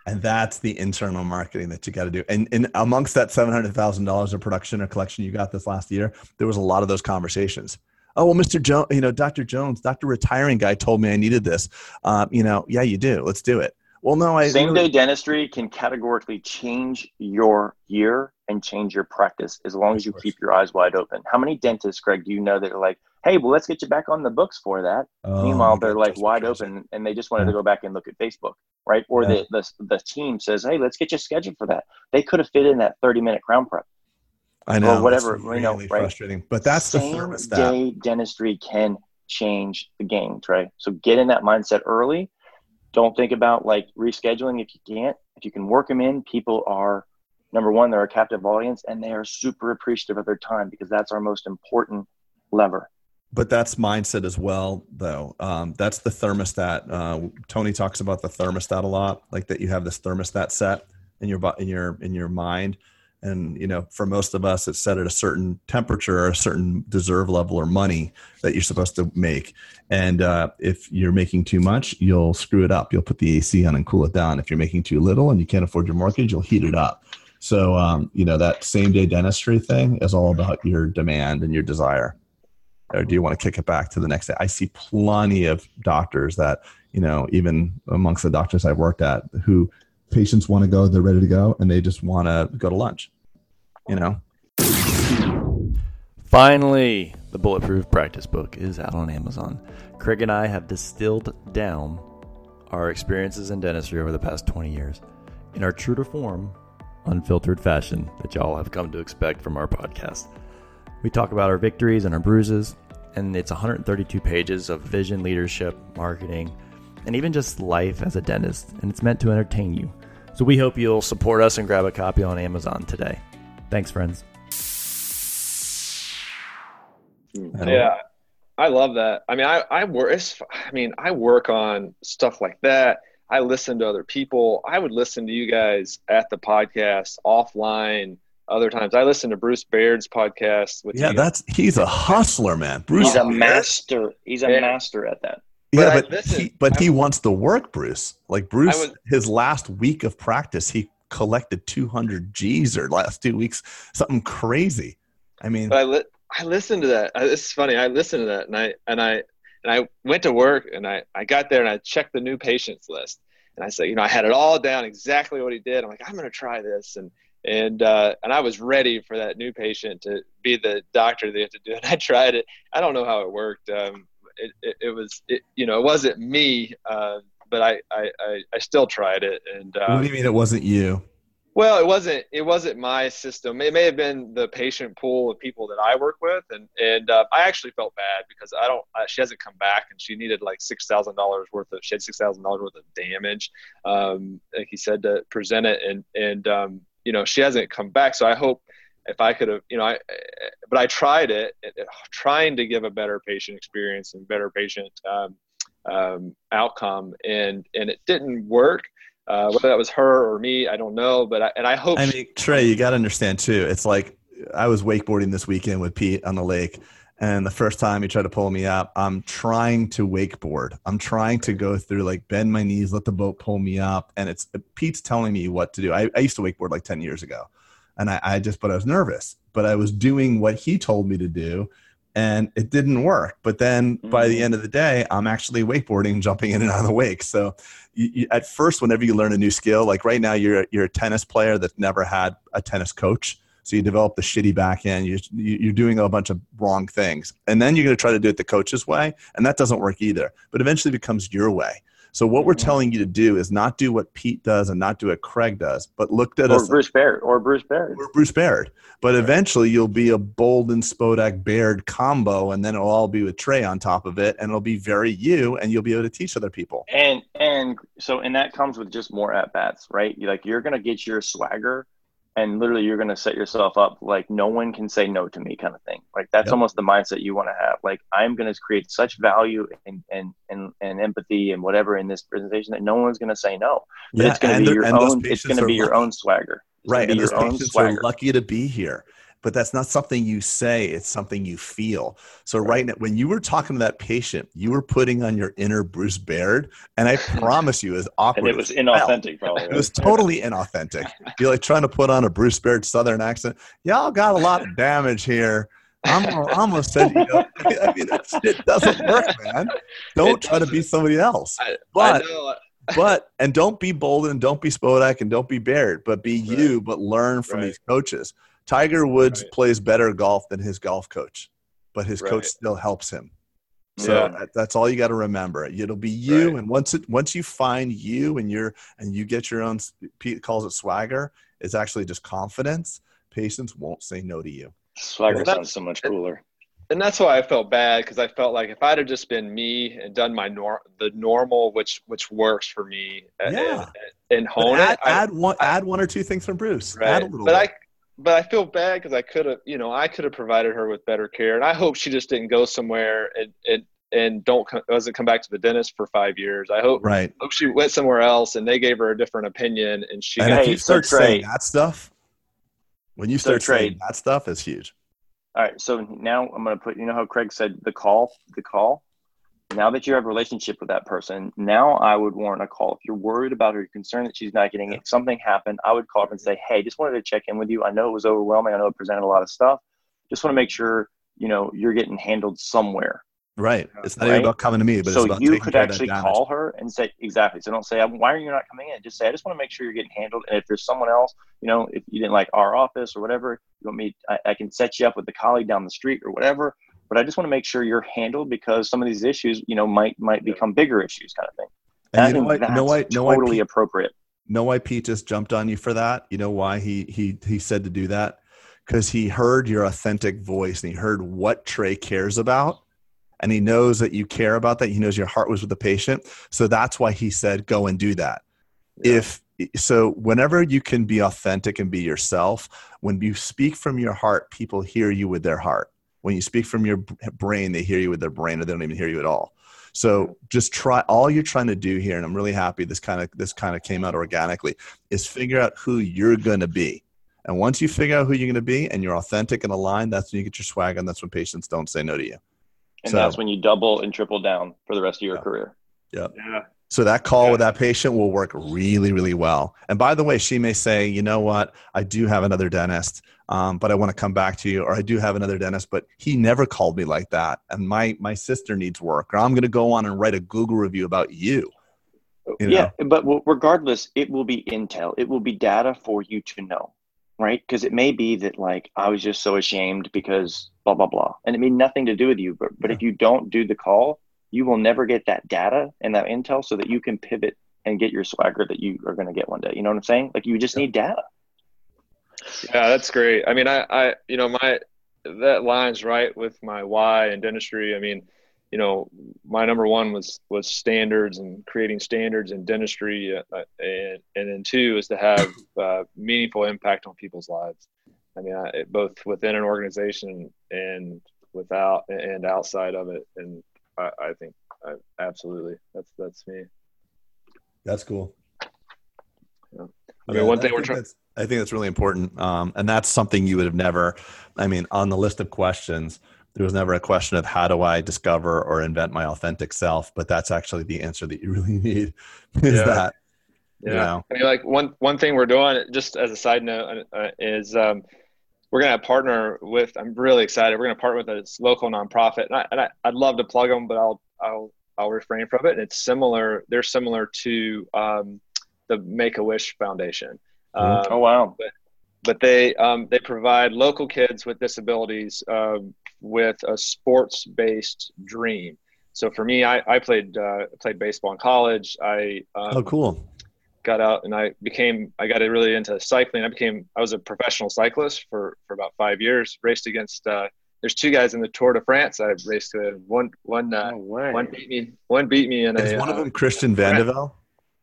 And that's the internal marketing that you got to do. And, and amongst that $700,000 of production or collection you got this last year, there was a lot of those conversations. Oh, well, Mr. Jones, you know, Dr. Jones, Dr. Retiring guy told me I needed this. Um, you know, yeah, you do. Let's do it. Well, no, I same day dentistry can categorically change your year and change your practice as long as you keep your eyes wide open. How many dentists, Greg, do you know that are like, hey, well, let's get you back on the books for that? Oh, Meanwhile, they're like wide open and they just wanted yeah. to go back and look at Facebook, right? Or yeah. the, the the team says, hey, let's get you scheduled for that. They could have fit in that thirty minute crown prep. I know, or whatever. Really you know, right? frustrating. But that's Same the thermostat. day dentistry can change the game, Trey. So get in that mindset early don't think about like rescheduling if you can't. If you can work them in, people are number one, they're a captive audience and they are super appreciative of their time because that's our most important lever. But that's mindset as well, though. Um, that's the thermostat. Uh, Tony talks about the thermostat a lot, like that you have this thermostat set in your in your in your mind. And you know for most of us it's set at a certain temperature or a certain deserve level or money that you're supposed to make. And uh, if you're making too much you'll screw it up. You'll put the ac on and cool it down. If you're making too little and you can't afford your mortgage you'll heat it up. So um, you know that same day dentistry thing is all about your demand and your desire or do you want to kick it back to the next day i see plenty of doctors that you know even amongst the doctors i've worked at who patients want to go, they're ready to go, and they just want to go to lunch. You know. Finally, the Bulletproof Practice Book is out on Amazon. Craig and I have distilled down our experiences in dentistry over the past 20 years in our true to form, unfiltered fashion that y'all have come to expect from our podcast. We talk about our victories and our bruises, and it's 132 pages of vision, leadership, marketing, and even just life as a dentist, and it's meant to entertain you. So we hope you'll support us and grab a copy on Amazon today. Thanks, friends. Hmm. Yeah, I love that. I mean, I I work. I mean, I work on stuff like that. I listen to other people. I would listen to you guys at the podcast offline. Other times, I listen to Bruce Baird's podcast. With yeah, that's he's a hustler, man. Bruce, he's a master. He's a yeah. master at that. Yeah, but, but he, but he wants the work, Bruce. Like Bruce, was, his last week of practice, he collected 200 G's or last two weeks, something crazy. I mean, I li- I listened to that. It's funny. I listened to that, and I and I and I went to work, and I I got there, and I checked the new patients list, and I said, you know, I had it all down exactly what he did. I'm like, I'm going to try this, and and uh, and I was ready for that new patient to be the doctor they had to do. And I tried it. I don't know how it worked. Um, it, it, it was it, you know it wasn't me uh, but I, I, I I still tried it and uh, what do you mean it wasn't you well it wasn't it wasn't my system it may have been the patient pool of people that I work with and and uh, I actually felt bad because I don't uh, she hasn't come back and she needed like six thousand dollars worth of she had six thousand dollars worth of damage um, like he said to present it and and um, you know she hasn't come back so I hope if I could have, you know, I, but I tried it, trying to give a better patient experience and better patient um, um, outcome, and and it didn't work. Uh, whether that was her or me, I don't know. But I, and I hope. I mean, Trey, you got to understand too. It's like I was wakeboarding this weekend with Pete on the lake, and the first time he tried to pull me up, I'm trying to wakeboard. I'm trying to go through like bend my knees, let the boat pull me up, and it's Pete's telling me what to do. I, I used to wakeboard like ten years ago and I, I just but I was nervous, but I was doing what he told me to do, and it didn't work. But then mm-hmm. by the mm. end of the day, I'm actually wakeboarding, jumping in and out of the wake. So you, you, at first, whenever you learn a new skill, like right now, you're you're a tennis player that's never had a tennis coach. So you develop the shitty back end. You're, you're doing a bunch of wrong things, and then you're going to try to do it the coach's way, and that doesn't work either. But eventually, it becomes your way. So what we're mm-hmm. telling you to do is not do what Pete does and not do what Craig does, but looked at or us Bruce Baird or Bruce Baird. or Bruce Baird. But eventually you'll be a Bolden Spodak Baird combo, and then it'll all be with Trey on top of it, and it'll be very you, and you'll be able to teach other people. And and so and that comes with just more at bats, right? You like you're gonna get your swagger and literally you're gonna set yourself up like no one can say no to me kind of thing. Like that's Yep. almost the mindset you want to have. Like I'm gonna create such value and and and, and empathy and whatever in this presentation that no one's gonna say no. But it's gonna and be your own it's gonna are be your own swagger. It's right and those your own patients are swagger. lucky to be here but that's not something you say it's something you feel so right now when you were talking to that patient you were putting on your inner bruce baird and i promise you it was awkward And it was inauthentic, probably. it was totally inauthentic you're like trying to put on a bruce baird southern accent y'all got a lot of damage here I'm gonna send you. Know, I mean, shit doesn't work, man. Don't try to be somebody else. But but and don't be Bolden, don't be Spodak, and don't be Baird, but be you, but learn from Right. these coaches. Tiger Woods Right. plays better golf than his golf coach, but his coach still helps him. So Yeah. that's all you got to remember. It'll be you, Right. and once it once you find you and you're and you get your own. Pete calls it swagger. It's actually just confidence. Patients won't say no to you. Swagger Well, sounds so much cooler. and that's why I felt bad because I felt like if I'd have just been me and done my nor the normal, which which works for me, and- Yeah. and, and But hone add, it, I- add one add one or two things from Bruce. right. Add a little but bit. I but I feel bad because I could have, you know, I could have provided her with better care, and I hope she just didn't go somewhere and and and don't co- doesn't come back to the dentist for five years. I hope right. hope she went somewhere else and they gave her a different opinion and she And got if you so start Trey- saying that stuff, when you So start saying Trey- that stuff, is huge. All right, so now I'm going to put, you know how Craig said the call, the call. Now that you have a relationship with that person, now I would warrant a call. If you're worried about her, you're concerned that she's not getting it, something happened, I would call up and say, Hey, just wanted to check in with you. I know it was overwhelming. I know it presented a lot of stuff. Just want to make sure, you know, you're getting handled somewhere. Right. It's not Right? even about coming to me, but so it's about you could actually call her and say, exactly. So don't say, why are you not coming in? Just say, I just want to make sure you're getting handled. And if there's someone else, you know, if you didn't like our office or whatever, you want me, I, I can set you up with the colleague down the street or whatever. But I just want to make sure you're handled because some of these issues, you know, might might become bigger issues, kind of thing. And I you know think why? You know why? that's Know why? totally Pete, appropriate. know why Pete just jumped on you for that? You know why he he he said to do that? Because he heard your authentic voice and he heard what Trey cares about, and he knows that you care about that. He knows your heart was with the patient, so that's why he said, "Go and do that." Yeah. If so, whenever you can be authentic and be yourself, when you speak from your heart, people hear you with their heart. When you speak from your brain, they hear you with their brain, or they don't even hear you at all. So just try. All you're trying to do here, and I'm really happy this kind of this kind of came out organically, is figure out who you're going to be. And once you figure out who you're going to be, and you're authentic and aligned, that's when you get your swag, and that's when patients don't say no to you. And So- that's when you double and triple down for the rest of your Yeah. career. yeah So that call Yeah. with that patient will work really, really well. And by the way, she may say, you know what, I do have another dentist, um, but I want to come back to you, or I do have another dentist, but he never called me like that, and my my sister needs work, or I'm going to go on and write a Google review about you. You know? yeah, but regardless, it will be intel. It will be data for you to know, right? Because it may be that like I was just so ashamed because blah blah blah, and it may nothing to do with you. But but if you don't do the call, you will never get that data and that intel so that you can pivot and get your swagger that you are going to get one day. You know what I'm saying? Like you just Yeah. need data. Yeah, that's great. I mean, I, I, you know, my that lines right with my why in dentistry. I mean, you know, my number one was was standards and creating standards in dentistry, uh, and and then two is to have uh, meaningful impact on people's lives. I mean, I, both within an organization and without and outside of it. And I, I think I, absolutely that's that's me. That's cool. Yeah. I mean, one thing we're trying- I think that's really important, um, and that's something you would have never. I mean, on the list of questions, there was never a question of how do I discover or invent my authentic self, but that's actually the answer that you really need. Is Yeah. that Yeah. you know? I mean, like one one thing we're doing, just as a side note, uh, is um, we're gonna partner with. I'm really excited. We're gonna partner with a local nonprofit, and, I, and I, I'd love to plug them, but I'll I'll I'll refrain from it. And it's similar. They're similar to um, the Make a Wish Foundation. Um, Oh wow. but they um, they provide local kids with disabilities um, with a sports based dream. so for me, I, I played uh, played baseball in college. I um, oh cool got out and I became I got really into cycling. I became I was a professional cyclist for for about five years. Raced against uh, there's two guys in the Tour de France I raced with. One one uh, no one beat me. One beat me in Is a. one of uh, them Christian Vande Velde?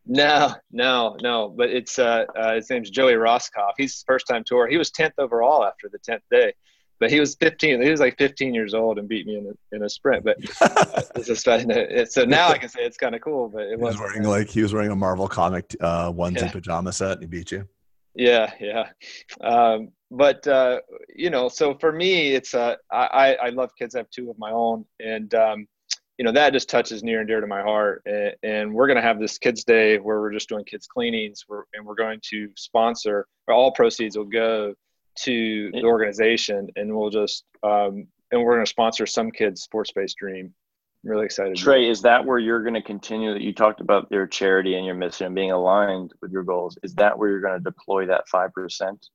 No, no, no. But it's uh, uh, his name's Joey Rosskopf. He's first time tour. He was tenth overall after the tenth day but he was 15. He was like 15 years old and beat me in a, in a sprint. But it's just so now I can say it's kind of cool. But it was wearing like he was wearing a Marvel comic uh, onesie yeah. pajama set. And he beat you. Yeah, yeah. Um, but uh, you know, so for me, it's uh, I I love kids. I have two of my own, and um, you know that just touches near and dear to my heart. And, and we're going to have this kids day where we're just doing kids cleanings. We're, and we're going to sponsor. All proceeds will go to the organization, and we'll just um, and we're going to sponsor some kids' sports based dream. I'm really excited. Trey, is that where you're going to continue? That you talked about your charity and your mission being aligned with your goals. Is that where you're going to deploy that five percent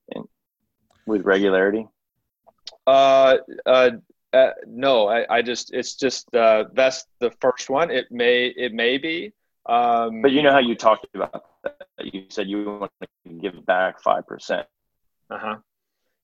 with regularity? Uh, uh, uh, no, I, I just it's just uh, that's the first one. It may it may be. Um, but you know how you talked about that. You said you want to give back five percent. Uh huh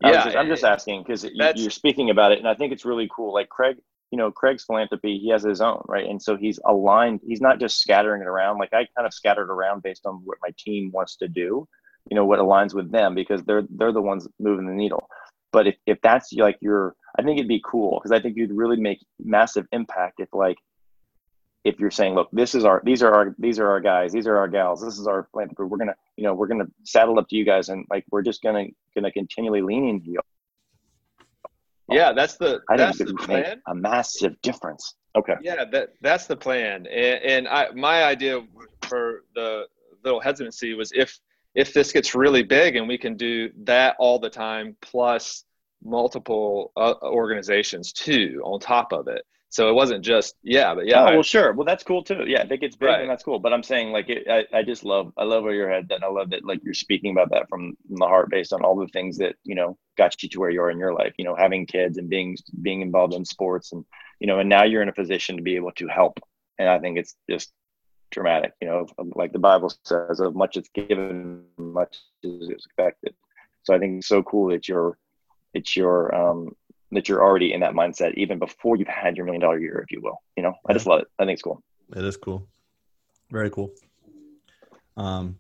yeah, just, I'm just asking because you're speaking about it, and I think it's really cool. Like Craig, you know, Craig's philanthropy, he has his own, right? And so he's aligned. He's not just scattering it around. Like I kind of scattered around based on what my team wants to do, you know, what aligns with them because they're they're the ones moving the needle. But if if that's like your, I think it'd be cool because I think you'd really make massive impact if like if you're saying, look, this is our, these are our, these are our guys, these are our gals, this is our philanthropy. We're gonna, you know, we're gonna saddle up to you guys, and like we're just gonna gonna continually lean into you. Yeah, that's the I that's think the plan. A massive difference. Okay. Yeah, that that's the plan, and, and I my idea for the little hesitancy was if if this gets really big and we can do that all the time plus multiple uh, organizations too on top of it so it wasn't just yeah, but yeah. Oh, well, sure. Well, that's cool too. Yeah, if it gets big, right. then that's cool. But I'm saying like it, I, I just love I love where your head. That I love that like you're speaking about that from, from the heart, based on all the things that you know got you to where you are in your life. You know, having kids and being being involved in sports, and you know, and now you're in a position to be able to help. And I think it's just dramatic. You know, like the Bible says, "Of much is given, much is expected." So I think it's so cool that you're it's your um, that you're already in that mindset even before you've had your million dollar year, if you will. You know, I just love it. I think it's cool. It is cool. Very cool. Um,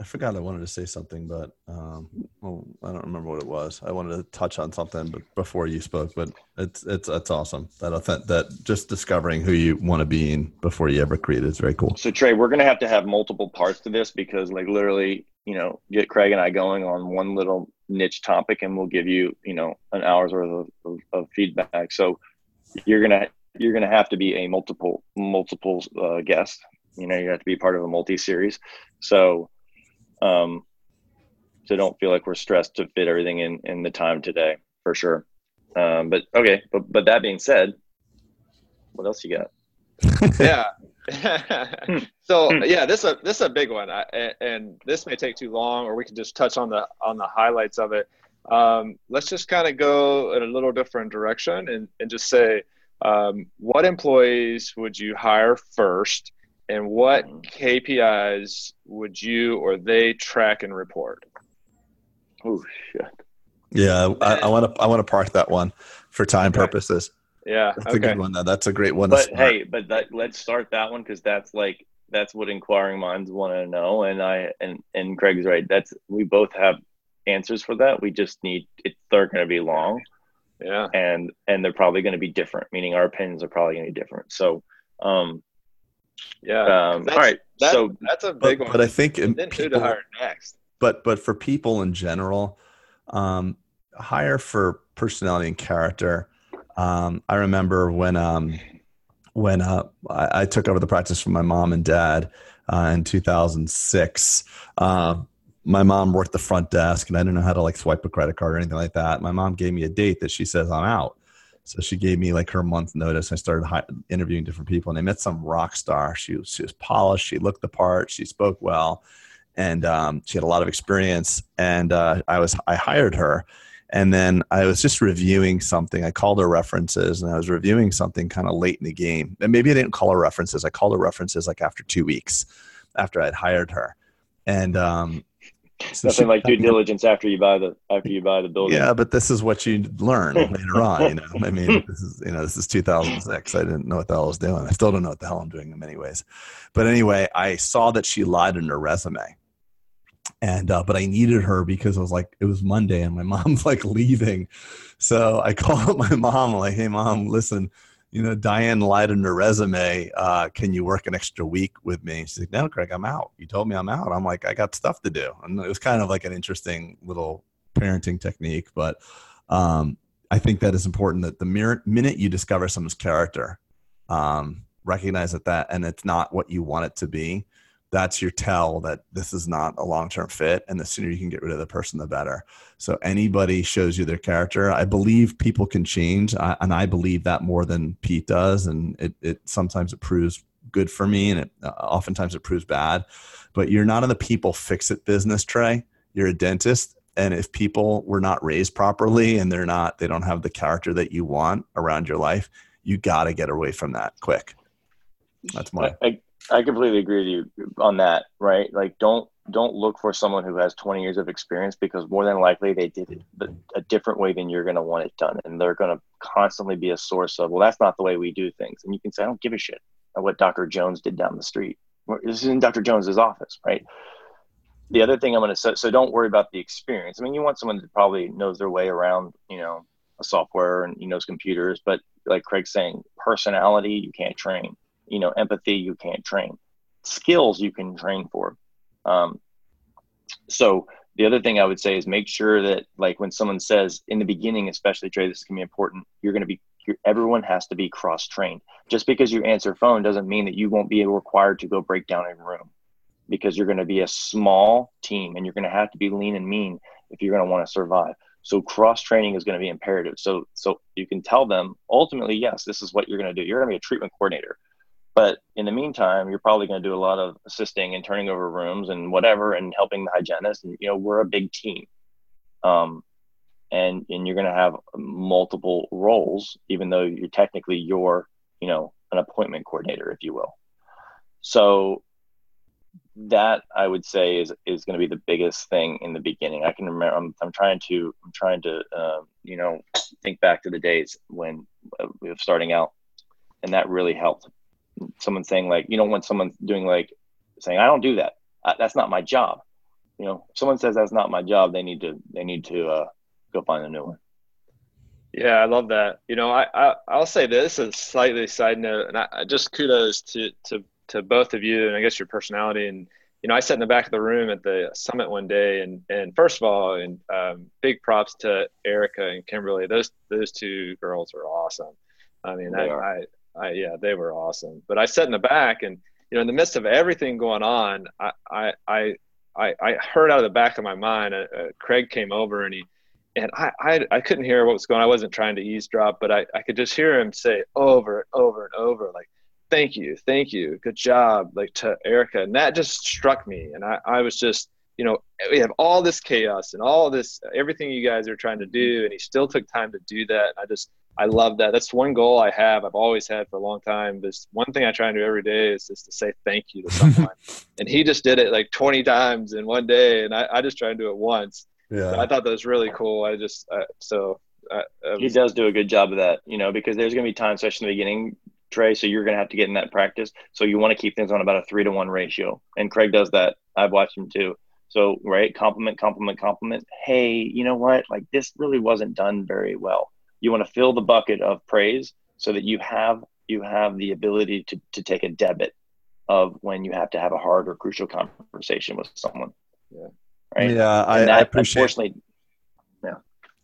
I forgot I wanted to say something, but um, well, I don't remember what it was. I wanted to touch on something, but before you spoke, but it's it's it's awesome that that just discovering who you want to be in before you ever create it is very cool. So Trey, we're gonna have to have multiple parts to this because, like, literally, you know, get Craig and I going on one little niche topic and we'll give you you know an hour's worth of, of, of feedback so you're gonna you're gonna have to be a multiple multiple uh, guest you know you have to be part of a multi-series so um so don't feel like we're stressed to fit everything in in the time today for sure. Um but okay but but that being said what else you got? Yeah. So yeah, this is a this is a big one, I, and this may take too long, or we can just touch on the on the highlights of it. Um, let's just kind of go in a little different direction and, and just say, um, what employees would you hire first, and what hmm. KPIs would you or they track and report? Oh shit. Yeah, I want to I want to park that one for time purposes. Yeah, that's okay. a good one. Though. That's a great one. But hey, but that, let's start that one because that's like that's what inquiring minds want to know. And I and and Craig's right. That's we both have answers for that. We just need it. They're going to be long. Yeah, and and they're probably going to be different. Meaning our opinions are probably going to be different. So, um, yeah. Um, all right. That, so that's a big but, one. But I think then people, who to hire next. But but for people in general, um, hire for personality and character um, I remember when um, when uh, I, I, took over the practice from my mom and dad uh, in 2006. Uh, my mom worked the front desk, and I didn't know how to like swipe a credit card or anything like that. My mom gave me a date that she says I'm out. So she gave me like her month notice. I started hi- interviewing different people, and I met some rock star. She was, she was polished. She looked the part. She spoke well, and um, she had a lot of experience. And uh, I was I hired her, And then I was just reviewing something. I called her references and I was reviewing something kind of late in the game. And maybe I didn't call her references. I called her references like after two weeks after I'd hired her. And um, Nothing like due diligence after you buy the after you buy the building. Yeah, but this is what you learn later on. You know, I mean, this is you know this is 2006. I didn't know what the hell I was doing. I still don't know what the hell I'm doing in many ways. But anyway, I saw that she lied in her resume, and uh, but I needed her because I was like it was Monday and my mom's like leaving, so I called up my mom like, hey mom, listen you know, Diane lied in her resume. Uh, can you work an extra week with me? She's like, no, Craig, I'm out. You told me I'm out. I'm like, I got stuff to do. And it was kind of like an interesting little parenting technique. But um, I think that is important that the minute you discover someone's character, um, recognize that that, and it's not what you want it to be, that's your tell that this is not a long-term fit and the sooner you can get rid of the person the better. So anybody shows you their character i believe people can change and i believe that more than pete does and it, it sometimes it proves good for me and it uh, oftentimes it proves bad. But you're not in the people fix it business trey. You're a dentist and if people were not raised properly and they're not they don't have the character that you want around your life you got to get away from that quick. That's my I, I completely agree with you on that, right? Like don't don't look for someone who has 20 years of experience because more than likely they did it a different way than you're going to want it done and they're going to constantly be a source of well that's not the way we do things. And you can say i don't give a shit what dr jones did down the street. This is in dr jones's office right? The other thing i'm going to say so don't worry about the experience. I mean you want someone that probably knows their way around you know a software and he knows computers but like craig's saying personality you can't train you know empathy you can't train skills you can train for. Um, so the other thing i would say is make sure that like when someone says in the beginning especially trey this can be important. You're going to be everyone has to be cross trained just because you answer phone doesn't mean that you won't be required to go break down a room because you're going to be a small team and you're going to have to be lean and mean if you're going to want to survive. So cross training is going to be imperative. So so you can tell them ultimately yes this is what you're going to do. You're going to be a treatment coordinator but in the meantime, you're probably going to do a lot of assisting and turning over rooms and whatever, and helping the hygienist. And you know, we're a big team, um, and and you're going to have multiple roles, even though you're technically you're you know an appointment coordinator, if you will. So that I would say is is going to be the biggest thing in the beginning. I can remember. I'm, I'm trying to I'm trying to uh, you know think back to the days when uh, we were starting out, and that really helped someone saying like you don't want someone doing like saying I don't do that. Uh, that's not my job. You know, if someone says that's not my job, they need to they need to uh, go find a new one. Yeah, I love that. You know, I, I I'll say this as slightly side note, and I, I just kudos to to to both of you, and I guess your personality. And you know, I sat in the back of the room at the summit one day, and and first of all, and um, big props to Erica and Kimberly. Those those two girls are awesome. I mean, I, I I, yeah, they were awesome. But I sat in the back, and you know, in the midst of everything going on, I, I, I, I heard out of the back of my mind, uh, uh, Craig came over and he, and I, I, I couldn't hear what was going. on. I wasn't trying to eavesdrop, but I, I could just hear him say over and over and over, like, "Thank you, thank you, good job," like to Erica, and that just struck me, and I, I was just, you know, we have all this chaos and all this, everything you guys are trying to do, and he still took time to do that. I just, I love that. That's one goal I have. I've always had for a long time. This one thing I try and do every day is just to say thank you to someone. and he just did it like 20 times in one day, and I, I just try and do it once. Yeah. So I thought that was really cool. I just uh, so uh, he does do a good job of that, you know, because there's going to be times, especially in the beginning, Trey. So you're going to have to get in that practice. So you want to keep things on about a three to one ratio, and Craig does that. I've watched him too. So right, compliment, compliment, compliment. Hey, you know what? Like this really wasn't done very well you want to fill the bucket of praise so that you have you have the ability to, to take a debit of when you have to have a hard or crucial conversation with someone. Yeah. Right. Yeah. I, that, I, appreciate, yeah.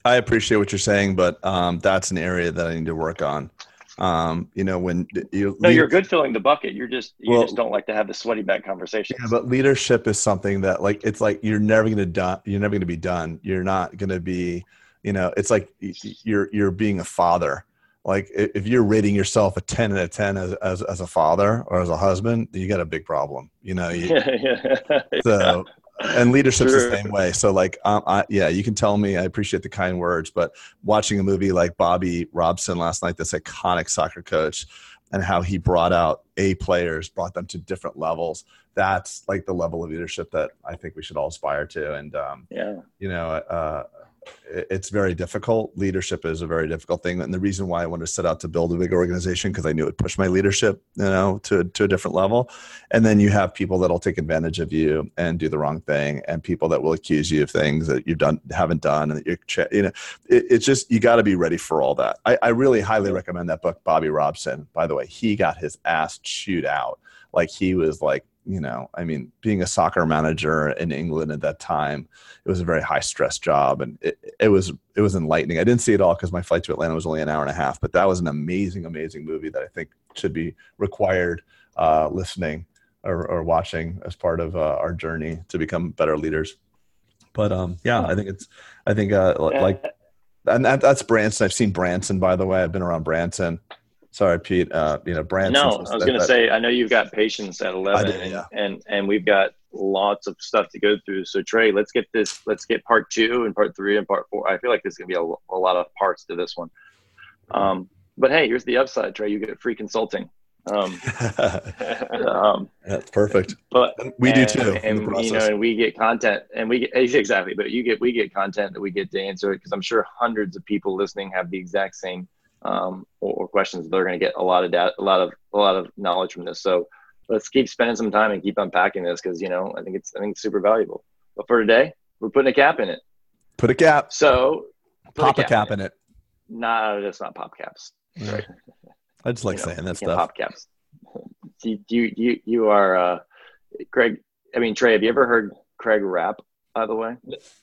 I appreciate what you're saying, but um, that's an area that I need to work on. Um, you know, when you no, you're good filling the bucket. You're just you well, just don't like to have the sweaty back conversation. Yeah, but leadership is something that like it's like you're never going to done. You're never going to be done. You're not going to be you know it's like you're you're being a father like if you're rating yourself a 10 out of 10 as, as, as a father or as a husband you got a big problem you know you, yeah, so and leadership's the same way. So like, um, I, yeah, you can tell me I appreciate the kind words, but watching a movie like Bobby Robson last night, this iconic soccer coach, and how he brought out A players, brought them to different levels. That's like the level of leadership that I think we should all aspire to. And um, yeah, you know, uh, it's very difficult. Leadership is a very difficult thing, and the reason why I wanted to set out to build a big organization because I knew it would push my leadership, you know, to to a different level. And then you have people that'll take advantage of you and do the wrong thing, and people that will accuse you of things that you've done haven't done, and that you're, you know, it, it's just you got to be ready for all that. I, I really highly recommend that book, Bobby Robson. By the way, he got his ass chewed out, like he was like you know, I mean, being a soccer manager in England at that time, it was a very high stress job, and it, it was it was enlightening. I didn't see it all because my flight to Atlanta was only an hour and a half, but that was an amazing, amazing movie that I think should be required uh, listening or, or, watching as part of uh, our journey to become better leaders. But um, yeah, I think it's I think uh, like, and that, that's Branson. I've seen Branson by the way. I've been around Branson sorry, Pete. Uh, you know, Branson. No, I was going to say, I know you've got patients at eleven, did, yeah. and and we've got lots of stuff to go through. So Trey, let's get this. Let's get part two and part three and part four. I feel like there's going to be a, a, lot of parts to this one. Um, but hey, here's the upside, Trey. You get free consulting. Um, um, That's perfect. But we do too. And, you know, and we get content, and we get exactly. But you get we get content that we get to answer it because I'm sure hundreds of people listening have the exact same um, or, or, questions, they're going to get a lot of data, a lot of a lot of knowledge from this. So let's keep spending some time and keep unpacking this because you know I think it's I think it's super valuable. But for today, we're putting a cap in it. Put a cap. So pop a cap, a cap in, it. it. No, that's not pop caps. Right. I just like you saying know, that stuff. Pop caps. You you you, you are uh, Craig. I mean Trey. Have you ever heard Craig rap? By the way?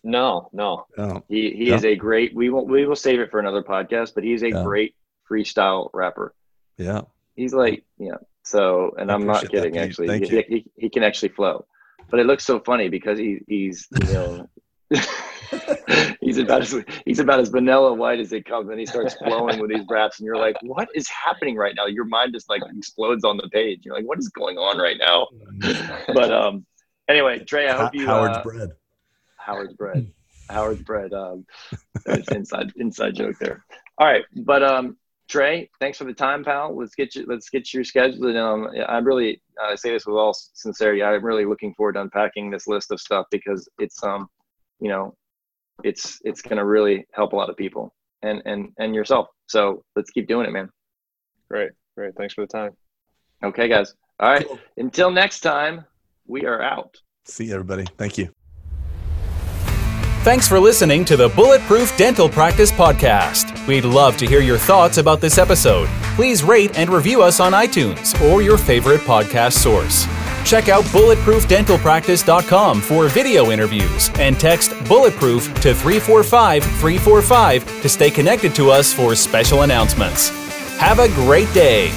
No, no. Oh. He he is a great. We will we will save it for another podcast, but he's a yeah. great freestyle rapper. Yeah. He's like yeah. So, and I am not kidding. That, actually, he, he, he, can actually flow, but it looks so funny because he he's you know. he's about as he's about as vanilla white as it comes, and he starts flowing with these raps, and you're like, "What is happening right now?" Your mind just like explodes on the page. You're like, "What is going on right now?" but um, anyway, Trey, I hope you Howard's uh, bread. Howard's bread. Howard's bread. Um, inside inside joke there. All right, but um, Trey, thanks for the time, pal. Let's get you. Let's get your schedule. And um, I'm really I say this with all sincerity. I'm really looking forward to unpacking this list of stuff because it's um, you know, it's it's going to really help a lot of people and and and yourself. So let's keep doing it, man. Great, great. Thanks for the time. Okay, guys. All right. Cool. Until next time, we are out. See you, everybody. Thank you. Thanks for listening to the Bulletproof Dental Practice Podcast. We'd love to hear your thoughts about this episode. Please rate and review us on iTunes or your favorite podcast source. Check out bulletproofdentalpractice.com for video interviews and text bulletproof to 345 345 to stay connected to us for special announcements. Have a great day.